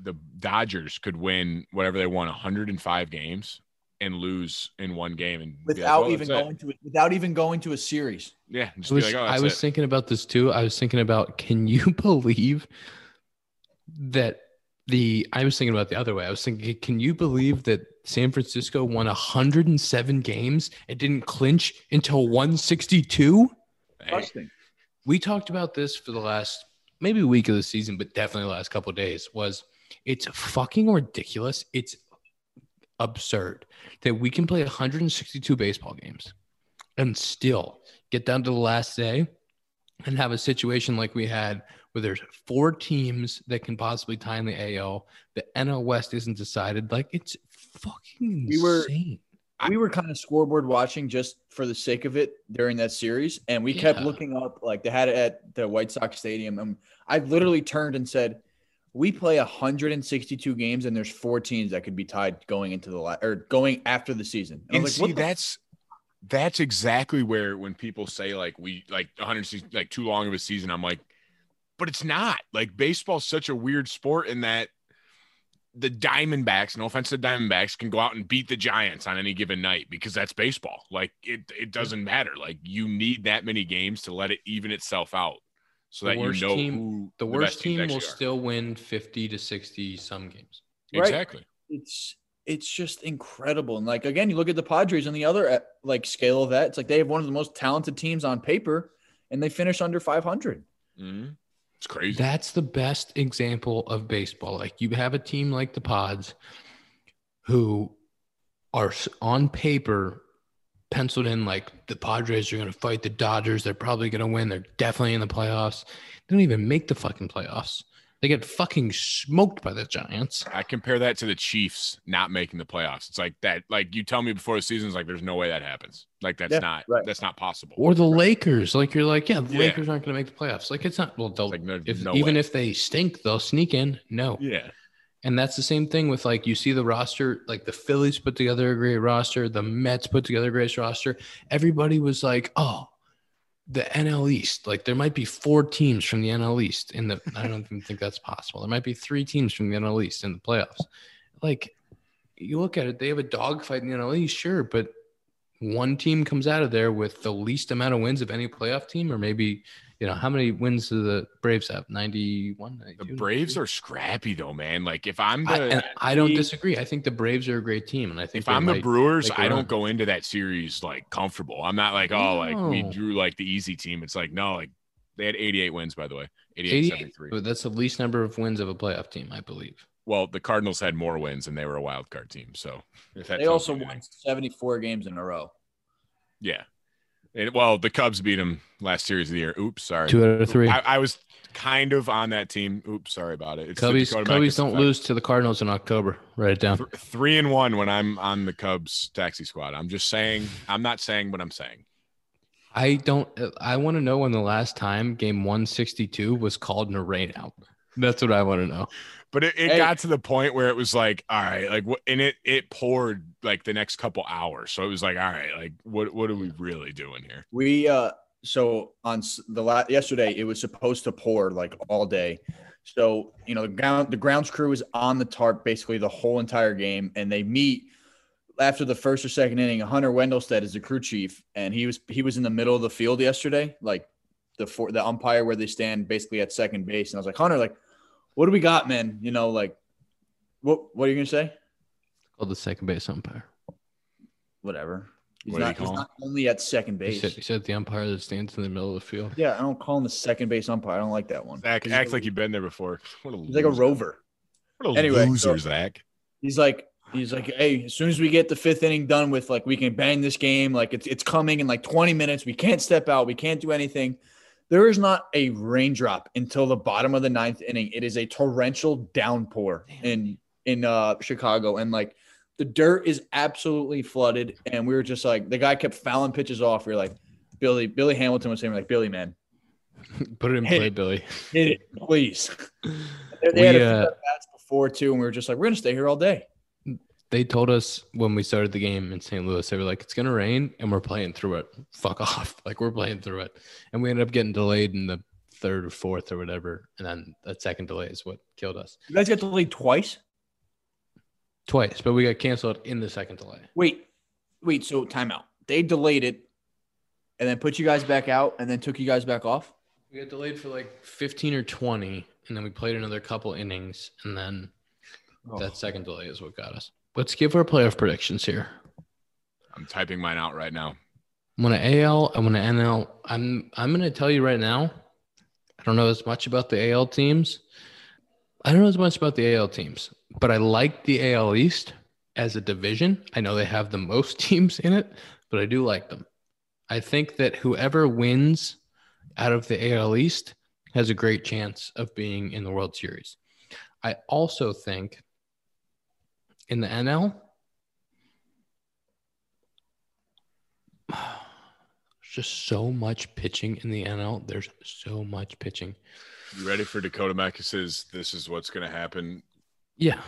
the Dodgers could win whatever they won, 105 games, and lose in one game, and be like, without "Well, even that's it." going to without even going to a series. Yeah, just I was, like, oh, I was thinking about this too. I was thinking about can you believe that the I was thinking about the other way. I was thinking, can you believe that San Francisco won 107 games and didn't clinch until 162? Hey, We talked about this for the last maybe week of the season, but definitely the last couple of days. Was it's fucking ridiculous. It's absurd that we can play 162 baseball games and still get down to the last day and have a situation like we had where there's four teams that can possibly tie in the AL. The NL West isn't decided. Like it's fucking We were- insane. we were kind of scoreboard watching just for the sake of it during that series, and we kept looking up like they had it at the White Sox Stadium, and I literally turned and said, "We play 162 games, and there's four teams that could be tied going into the la- or going after the season." And I and was see "What the that's that's exactly where when people say like we like 100 like too long of a season i'm like but it's not like baseball's such a weird sport in that the diamondbacks no offense to the diamondbacks can go out and beat the giants on any given night because that's baseball like it it doesn't matter like you need that many games to let it even itself out so The that you worst know team- who The best worst teams team will are. still win 50 to 60 some games. Right. exactly it's it's just incredible. And like again, you look at the Padres on the other uh, like scale of that. It's like they have one of the most talented teams on paper, and they finish under 500. Mhm. It's crazy That's the best example of baseball. Like you have a team like the Pods who are on paper penciled in like the Padres are going to fight the Dodgers. They're probably going to win. They're definitely in the playoffs. They don't even make the fucking playoffs. They get fucking smoked by the Giants. I compare that to the Chiefs not making the playoffs. It's like that. Like you tell me before the season's like, there's no way that happens. Like that's Yeah, not right. that's not possible. Or the Lakers. Like you're like, yeah, the Yeah. Lakers aren't going to make the playoffs. Like it's not. Well, they'll It's like no, if no even way. if they stink, they'll sneak in. No. yeah, And that's the same thing with like you see the roster, like the Phillies put together a great roster, the Mets put together a great roster. Everybody was like, "Oh, the NL East. Like there might be four teams from the NL East in the. I don't even think that's possible. There might be three teams from the NL East in the playoffs. Like you look at it, they have a dogfight in the NL East, sure, but one team comes out of there with the least amount of wins of any playoff team, or maybe you know how many wins do the Braves have? 91, the 92? Braves are scrappy though, man. Like if I'm the I, and I don't the- disagree. I think the Braves are a great team, and I think if I'm the Brewers, make a I run. don't go into that series like comfortable. I'm not like, oh, like we drew like the easy team. It's like no, like they had 88 wins by the way, 88, 88, but that's the least number of wins of a playoff team, I believe. Well, the Cardinals had more wins and they were a wild card team. So if that They also won 74 games in a row. yeah. And, well, the Cubs beat them last series of the year. Oops, sorry. Two out of three. I, I was kind of on that team. Oops, sorry about it. It's Cubbies, Cubbies don't effect. lose to the Cardinals in October. Write it down. Th- three and one when I'm on the Cubs taxi squad. I'm just saying. I'm not saying what I'm saying. I don't. I want to know when the last time game 162 was called in a rain out. That's what I want to know. But it, it Hey. got to the point where it was like, all right, like what and it it poured like the next couple hours. So it was like, all right, like what what are we really doing here? We uh so on the last yesterday it was supposed to pour like all day. So, you know, the ground the grounds crew is on the tarp basically the whole entire game and they meet after the first or second inning. Hunter Wendelstedt is the crew chief and he was he was in the middle of the field yesterday, like the for the umpire where they stand basically at second base and I was like, "Hunter, like what do we got, man?" You know, like what what are you going to say? Called the second base umpire. Whatever. He's What not, he's not only at second He base. said, he said the umpire that stands in the middle of the field. Yeah, I don't call him the second base umpire. I don't like that one. Zach, 'Cause act he's like you've been there before. What a He's like a loser. rover. What a Anyway, loser, so- Zach. He's like, he's like, hey, as soon as we get the fifth inning done with, like, we can bang this game. Like, it's it's coming in like 20 minutes. We can't step out. We can't do anything. There is not a raindrop until the bottom of the ninth inning. It is a torrential downpour in in uh Chicago, and like the dirt is absolutely flooded. And we were just like, the guy kept fouling pitches off. We are like, Billy, Billy Hamilton was saying, like, Billy, man, Put it in Hit play, it. Billy. hit it, please. they they had We, a few uh, at-bats before too, and we were just like, we're gonna stay here all day. They told us when we started the game in St. Louis, they were like, "It's gonna rain, and we're playing through it. Fuck off! Like we're playing through it." And we ended up getting delayed in the third or fourth or whatever, and then that second delay is what killed us You guys got delayed twice. twice. But we got canceled in the second delay. Wait, wait. So timeout. They delayed it, and then put you guys back out, and then took you guys back off. We got delayed for like 15 or 20, and then we played another couple innings, and then oh. that second delay is what got us. Let's give our playoff predictions here. I'm typing mine out right now. I'm gonna AL. I'm gonna NL. I'm I'm gonna tell you right now. I don't know as much about the AL teams. I don't know as much about the AL teams, but I like the AL East as a division. I know they have the most teams in it, but I do like them. I think that whoever wins out of the AL East has a great chance of being in the World Series. I also think in the NL, there's just so much pitching in the NL. There's so much pitching. You ready for Dakota Mekkes's this is what's gonna happen? Yeah.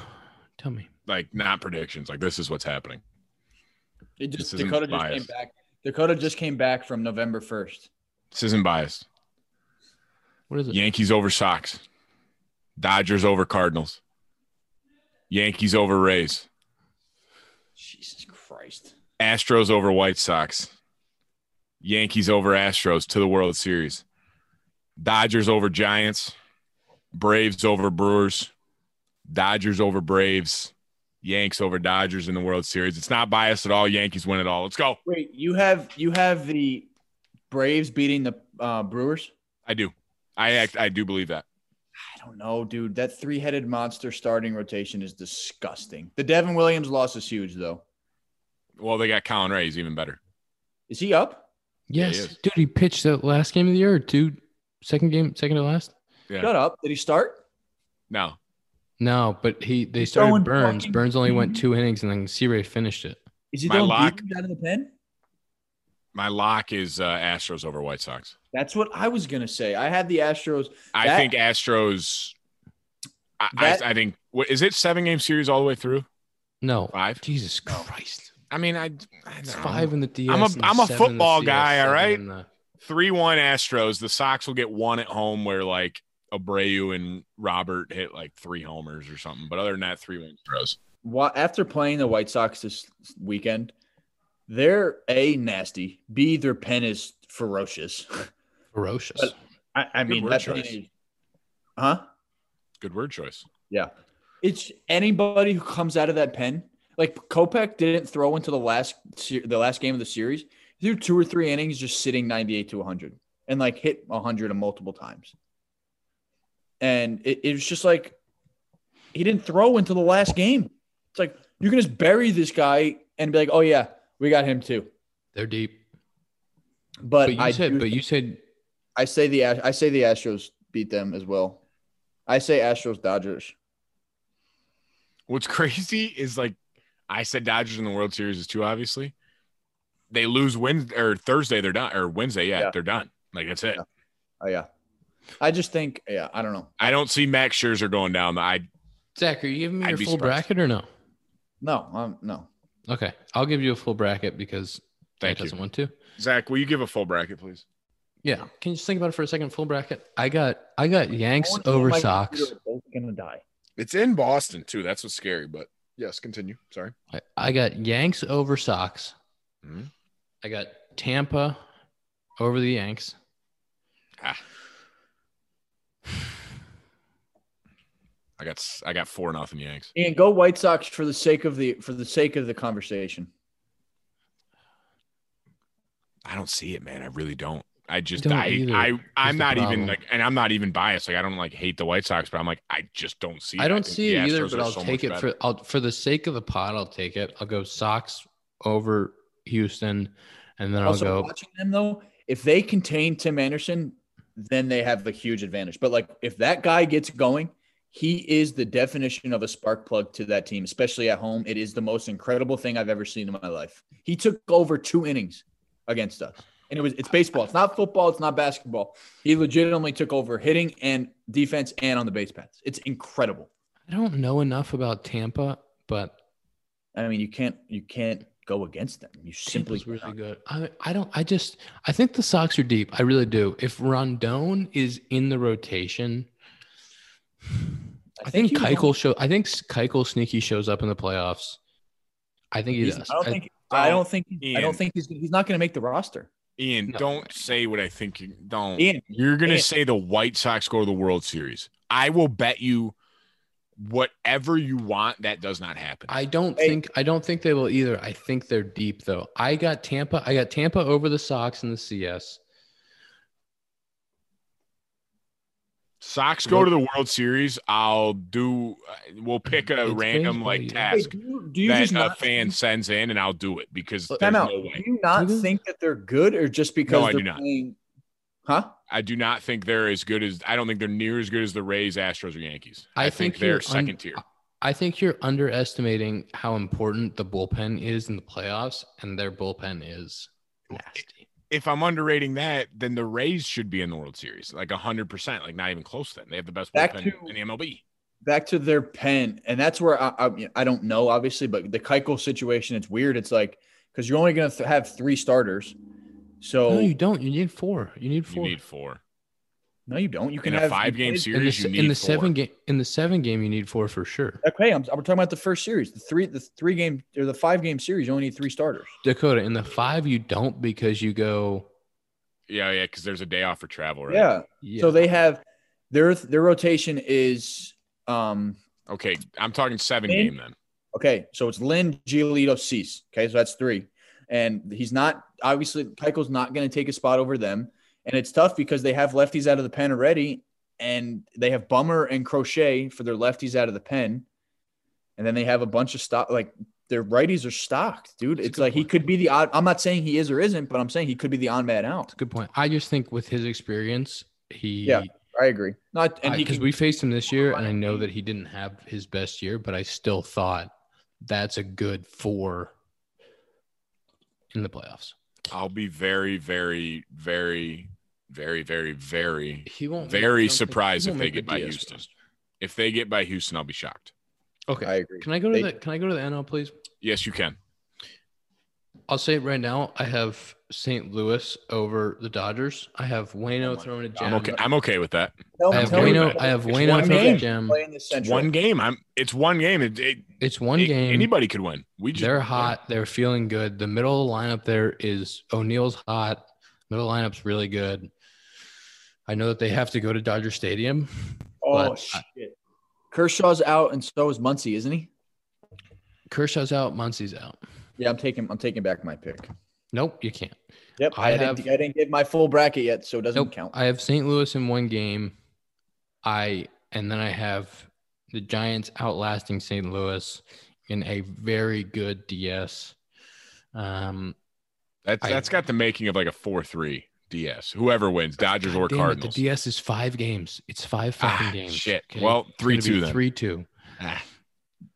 Tell me. Like not predictions, like this is what's happening. It just This Dakota just came back. Dakota just came back from November first. This isn't biased. What is it? Yankees over Sox. Dodgers over Cardinals. Yankees over Rays. Jesus Christ. Astros over White Sox. Yankees over Astros to the World Series. Dodgers over Giants. Braves over Brewers. Dodgers over Braves. Yanks over Dodgers in the World Series. It's not biased at all. Yankees win it all. Let's go. Wait, you have you have the Braves beating the uh, Brewers? I do. I act, I do believe that. I don't know, dude. That three-headed monster starting rotation is disgusting. The Devin Williams loss is huge, though. Well, they got Colin Ray. He's even better. Is he up? Yeah, he Yes, dude. He pitched the last game of the year, or two, second game, second to last. Yeah. Shut up. Did he start? No. No, but he they He's started Burnes. Burnes only went mm-hmm. two innings, and then C-Ray finished it. Is he My throwing lock- beans out of the pen? My lock is uh, Astros over White Sox. That's what I was gonna say. I had the Astros. I That- think Astros. I, That- I, I think what is it seven game series all the way through No, five. Jesus Christ, I mean, I, I it's know. five in the DS. I'm a- and I'm a seven in the football CS, guy, all seven right? in the- three one Astros. The Sox will get one at home where like Abreu and Robert hit like three homers or something. But other than that, three one Astros. Wha- After playing the White Sox this weekend, they're a nasty. B their pen is ferocious. ferocious. But- I, I mean, word that choice. is, huh? Good word choice. Yeah. It's anybody who comes out of that pen. Like Kopech didn't throw into the last the last game of the series. He threw two or three innings just sitting 98 to 100 and like hit 100 multiple times. And it, it was just like he didn't throw into the last game. It's like you can just bury this guy and be like, "Oh yeah, we got him too." They're deep. But, But you I said, do but you said I say the I say the Astros beat them as well. I say Astros Dodgers. What's crazy is like I said Dodgers in the World Series is too obviously. they lose Wednesday or Thursday, they're done, or Wednesday, yeah, Yeah. they're done. Like that's it. Yeah. Oh yeah. I just think, yeah, I don't know. I don't see Max Scherzer going down. I Zach, are you giving me I'd your full surprised. bracket or no? No, um, no. Okay, I'll give you a full bracket because Thank Zach you. doesn't want to. Zach, will you give a full bracket, please? Yeah, can you just think about it for a second? Full bracket. I got I got Yanks Orange and over my Sox. Both gonna die. It's in Boston too. That's what's scary. But yes, continue. Sorry. I, I got Yanks over Sox. Mhm. I got Tampa over the Yanks. Ah. I got s- I got four nothing Yanks. And go White Sox for the sake of the for the sake of the conversation. I don't see it, man. I really don't. I just don't I I I am the not even like, and I'm not even biased. Like I don't like hate the White Sox, but I'm like I just don't see. I it. don't think see it either, Astros but I'll so take it better. for I'll, for the sake of the pot. I'll take it. I'll go Sox over Houston, and then also, I'll go. watching them though, if they contain Tim Anderson, then they have a huge advantage. But like, if that guy gets going, he is the definition of a spark plug to that team, especially at home. It is the most incredible thing I've ever seen in my life. He took over two innings against us, and it was it's baseball. It's not football. It's not basketball. He legitimately took over hitting and defense and on the base paths. It's incredible. I don't know enough about Tampa, but I mean, you can't you can't go against them. You simply Tampa's really good. I I don't. I just I think the Sox are deep. I really do. If Rodón is in the rotation, I think, he was on- Keuchel show. I think Keuchel sneaky shows up in the playoffs. I think he He's- does. I don't I- think. I don't think. I don't think he's. He's not going to make the roster. Ian, No. don't say what I think you don't. Ian, You're gonna say the White Sox go to the World Series. I will bet you whatever you want that does not happen. I don't Hey. think I don't think they will either. I think they're deep though. I got Tampa. I got Tampa over the Sox in the CS. Sox go to the World Series. I'll do. Uh, we'll pick a It's random like yeah. task do you, do you that just a not fan think- sends in, and I'll do it because there's Time no out. Do you not Do they? think that they're good, or just because No, I do not. playing? Huh? I do not think they're as good as. I don't think they're near as good as the Rays, Astros, or Yankees. I, I think, think they're you're un- second tier. I think you're underestimating how important the bullpen is in the playoffs, and their bullpen is nasty. If I'm underrating that, then the Rays should be in the World Series, like hundred percent, like not even close. Then they have the best Back bullpen to- in the MLB. Back to their pen, and that's where I, I, I don't know, obviously, but the Keuchel situation, it's weird. It's like because you're only going to th- have three starters, so No, you don't. You need four. You need four. You need four no, you don't. You can in a have five-game you series. in the, you need in the four. seven game in the seven game, you need four for sure. Okay, I'm, I'm talking about the first series, the three, the three game or the five game series. You only need three starters. Dakota in the five, you don't because you go. Yeah, yeah, because there's a day off for travel, right? Yeah. Yeah. So they have their their rotation is um Okay, I'm talking seven Lynn? game then. okay. So it's Lynn, Giolito, Cease. Okay, so that's three, and he's not obviously Keuchel's not going to take a spot over them, and it's tough because they have lefties out of the pen already, and they have Bummer and Crochet for their lefties out of the pen, and then they have a bunch of stock like. Their righties are stocked, dude. That's It's good like he could be the odd. I'm not saying he is or isn't, but I'm saying he could be the on man out. Good point. I just think with his experience, he Yeah. I agree. Not and because we faced him this year, and I know that he didn't have his best year, but I still thought that's a good four in the playoffs. I'll be very, very, very, very, very, very. He won't. Very I don't think- surprised he if won't they get by DS Houston. roster. If they get by Houston, I'll be shocked. Okay. I agree. Can I go to They- the Can I go to the NL, please? Yes, you can. I'll say it right now. I have St. Louis over the Dodgers. I have Waino Oh my- throwing a I'm okay. I'm okay with that. Tell I me- have tell me Waino. I have It's Waino one throwing game. a gem. play in the It's Central. one game. I'm. It's one game. It, it, It's one it- game. Anybody could win. We just They're hot. They're feeling good. The middle of the lineup there is O'Neill's hot. Middle lineup's really good. I know that they have to go to Dodger Stadium. Oh but shit! Kershaw's out, and so is Muncy, isn't he? Kershaw's out. Muncy's out. Yeah, I'm taking. I'm taking back my pick. Nope, you can't. Yep, I I, have- didn't. I didn't get my full bracket yet, so it doesn't Nope. count. I have St. Louis in one game. I and then I have the Giants outlasting St. Louis in a very good DS. Um, That's I- that's got the making of like a four three DS. Whoever wins, Dodgers or God damn it, Cardinals. the DS is five games. It's five fucking Ah, games. shit. Well, 3-2 then. Three two. Ah,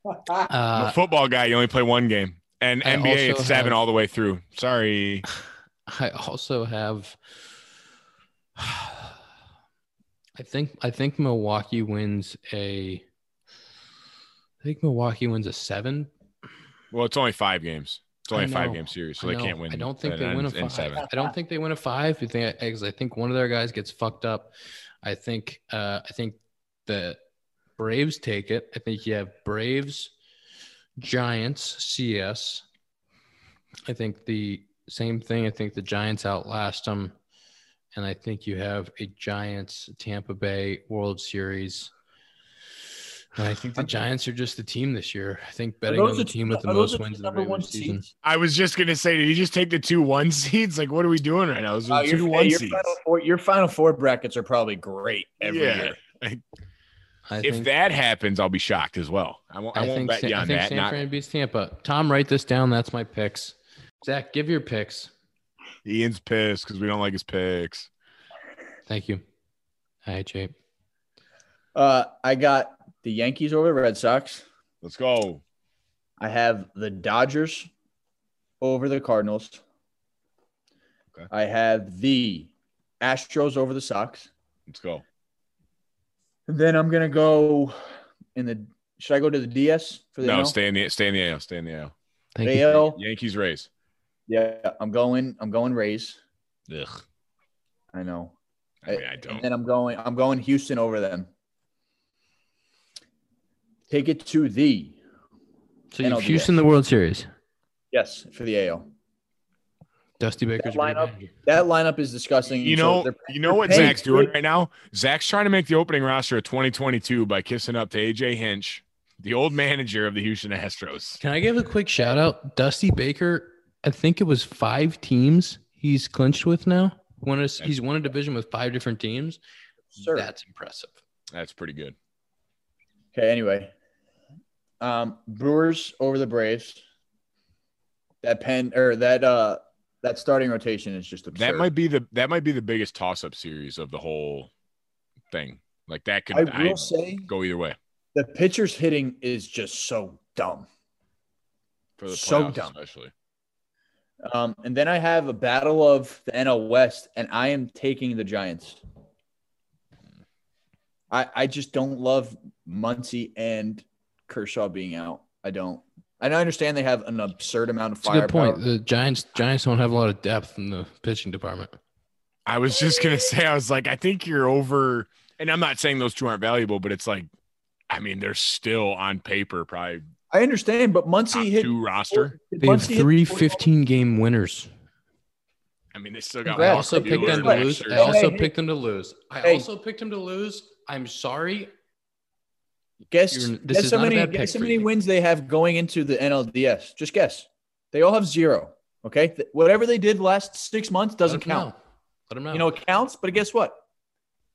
Uh, I'm a football guy. You only play one game. And I NBA, it's seven have- all the way through. Sorry. I also have. I think I think Milwaukee wins a. I think Milwaukee wins a seven. Well, it's only five games. It's only a five game series, so they can't win. I don't think they win a five. seven. I don't think they win a five. You think? Because I think one of their guys gets fucked up. I think. Uh, I think the Braves take it. I think you have Braves, Giants, CS. I think the same thing. I think the Giants outlast them, and I think you have a Giants Tampa Bay World Series. And I think the Giants are just the team this year. I think betting on the team with the most wins in the regular season. I was just gonna say, did you just take the two one seeds? Like, what are we doing right now? Those Uh, are your, two hey, one your seeds. final four, your final four brackets are probably great every Yeah. year. I If think, that happens, I'll be shocked as well. I won't. I, won't bet Sa- you I on think that. San Not Fran beats Tampa. Tom, write this down. That's my picks. Zach, give your picks. Ian's pissed because we don't like his picks. Thank you. Hi, Jay. Uh, I got the Yankees over the Red Sox. Let's go. I have the Dodgers over the Cardinals. Okay. I have the Astros over the Sox. Let's go. And then I'm gonna go in the. Should I go to the DS for the No, NL? stay in the stay in the AL. Stay in the AL. Thank you. AL. Yankees raise. Yeah, I'm going. I'm going Rays. Ugh. I know. I mean, I don't. then I'm going. I'm going Houston over them. Take it to the So you've Houston the World Series. yes for the AL. Dusty Baker's That lineup- great. That lineup is disgusting. You know, they're- you know what paying Zach's doing right now? Zach's trying to make the opening roster of 2022 by kissing up to AJ Hinch, the old manager of the Houston Astros. Can I give a quick shout out? Dusty Baker, I think it was five teams he's clinched with now. Won a, he's won a division with five different teams. Sir. That's impressive. That's pretty good. Okay. Anyway, um, Brewers over the Braves. That pen or that uh that starting rotation is just absurd. That might be the that might be the biggest toss up series of the whole thing. Like that could I will I say go either way the pitchers hitting is just so dumb. for the So dumb. especially. Um, and then I have a battle of the NL West, and I am taking the Giants. I I just don't love Muncy and Kershaw being out. I don't. And I understand they have an absurd amount of It's a good point. The Giants Giants don't have a lot of depth in the pitching department. I was just gonna say, I was like, I think you're over, and I'm not saying those two aren't valuable, but it's like, I mean, they're still on paper probably I understand, but top Muncy hit two roster. They have Muncy hit three 15 game winners. I mean, they still got. I also picked them to lose. I also picked them to lose. I also picked them to lose. I'm sorry. Guess, You're- this guess is how not a many bad pick guess how for many you. wins they have going into the NLDS. Just guess. They all have zero. Okay, Th- whatever they did last six months doesn't Let 'em count. know. Let them know. You know, it counts, but guess what?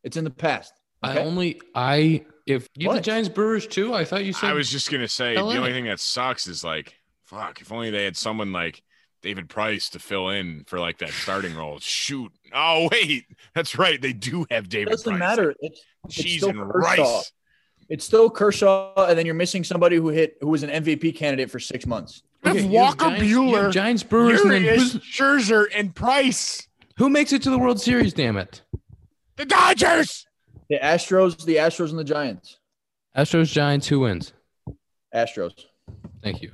It's in the past. I Okay? only I if you have the What? Giants Brewers too. I thought you said I was just gonna say LA. the only thing that sucks is like, fuck, if only they had someone like David Price to fill in for like that starting role. Shoot. Oh wait, that's right. They do have It David. doesn't Price. matter. It's, it's Cheese still and Kershaw. rice. It's still Kershaw, and then you're missing somebody who hit who was an MVP candidate for six months. We have Okay, you Walker Giants- you have Buehler, Giants Brewers, and then Urias, who's, Scherzer, and Price. who makes it to the World Series? Damn it! The Dodgers. The Astros, the Astros, and the Giants. Astros Giants. Who wins? Astros. Thank you.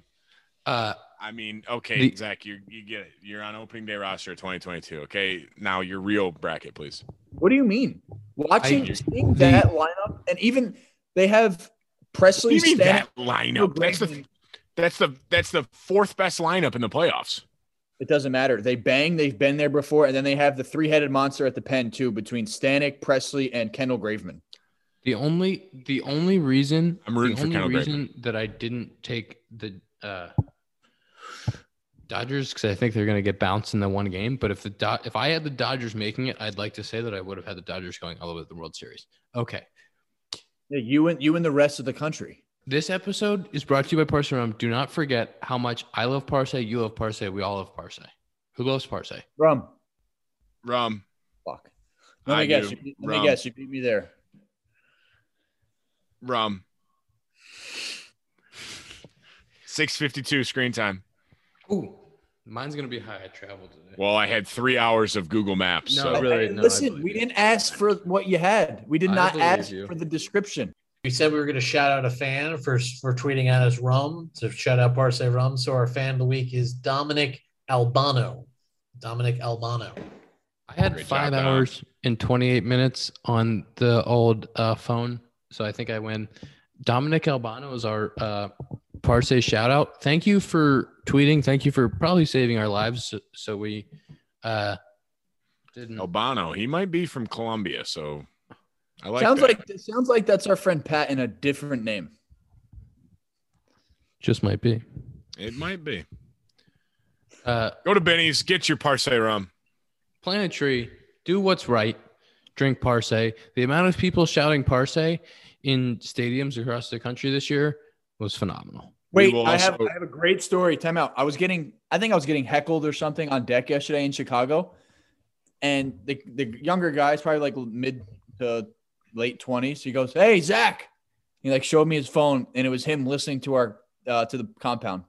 Uh, I mean, okay, The- Zach, you you get it. You're on opening day roster 2022. Okay, now your real bracket, please. What do you mean? Watching I- seeing the- that lineup, and even they have Pressly. What do you mean that lineup? That's the that's the that's the fourth best lineup in the playoffs. It doesn't matter. They bang. They've been there before, and then they have the three-headed monster at the pen too, between Stanek, Pressly, and Kendall Graveman. the only the only reason I'm rooting the for only Kendall reason that I didn't take the uh, Dodgers because I think they're going to get bounced in the one game. But if the Do- if I had the Dodgers making it, I'd like to say that I would have had the Dodgers going all the way to the World Series. Okay. Yeah, you and you and the rest of the country. This episode is brought to you by Parce Rum. Do not forget how much I love Parce, you love Parce, we all love Parce. Who loves Parce? Rum. Rum. Fuck. Let me I guess. do. You, let Rum. me guess. You beat me there. Rum. 652 screen time. Ooh, mine's gonna be high. I traveled today. Well, I had three hours of Google Maps. No, so. really, no, listen, we you. didn't ask for what you had. We did I not ask you. for the description. We said we were going to shout out a fan for for tweeting at us rum. So shout out Parce Rum. So our fan of the week is Dominic Albano. Dominic Albano. I had Great five job, Dom. hours and 28 minutes on the old uh, phone, so I think I win. Dominic Albano is our uh, Parce shout out. Thank you for tweeting. Thank you for probably saving our lives. So, so we uh, didn't. Albano, he might be from Colombia, so I like sounds that. like sounds like that's our friend Pat in a different name. Just might be. it might be. Uh, Go to Benny's, get your Parce rum. plant a tree. Do what's right. Drink Parce. The amount of people shouting Parce in stadiums across the country this year was phenomenal. We Wait, will I have I have a great story. Time out. I was getting I think I was getting heckled or something on deck yesterday in Chicago. And the, the younger guy's probably like mid to late 20s. He goes, Hey, Zach. He like showed me his phone and it was him listening to our uh, to the compound.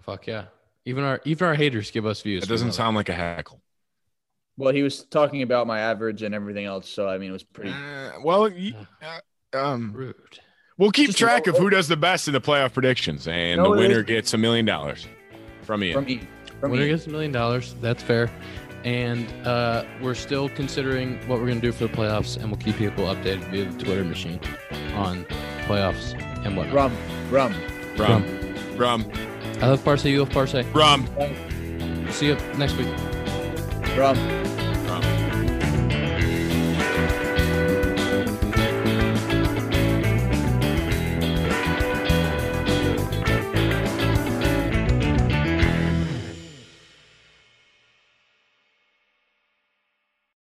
Fuck yeah. Even our even our haters give us views. It doesn't sound like a heckle. Well, he was talking about my average and everything else. So I mean it was pretty Uh, well, y- uh, um, rude. We'll keep Just track of who does the best in the playoff predictions, and No, the winner gets a million dollars from Ian. from Ian. From Winner Ian. gets a million dollars. That's fair. And uh, we're still considering what we're going to do for the playoffs, and we'll keep people updated via the Twitter machine on playoffs and what. Rum. Rum. rum, rum, I love Parce. You love Parce. rum. See you next week. Rum.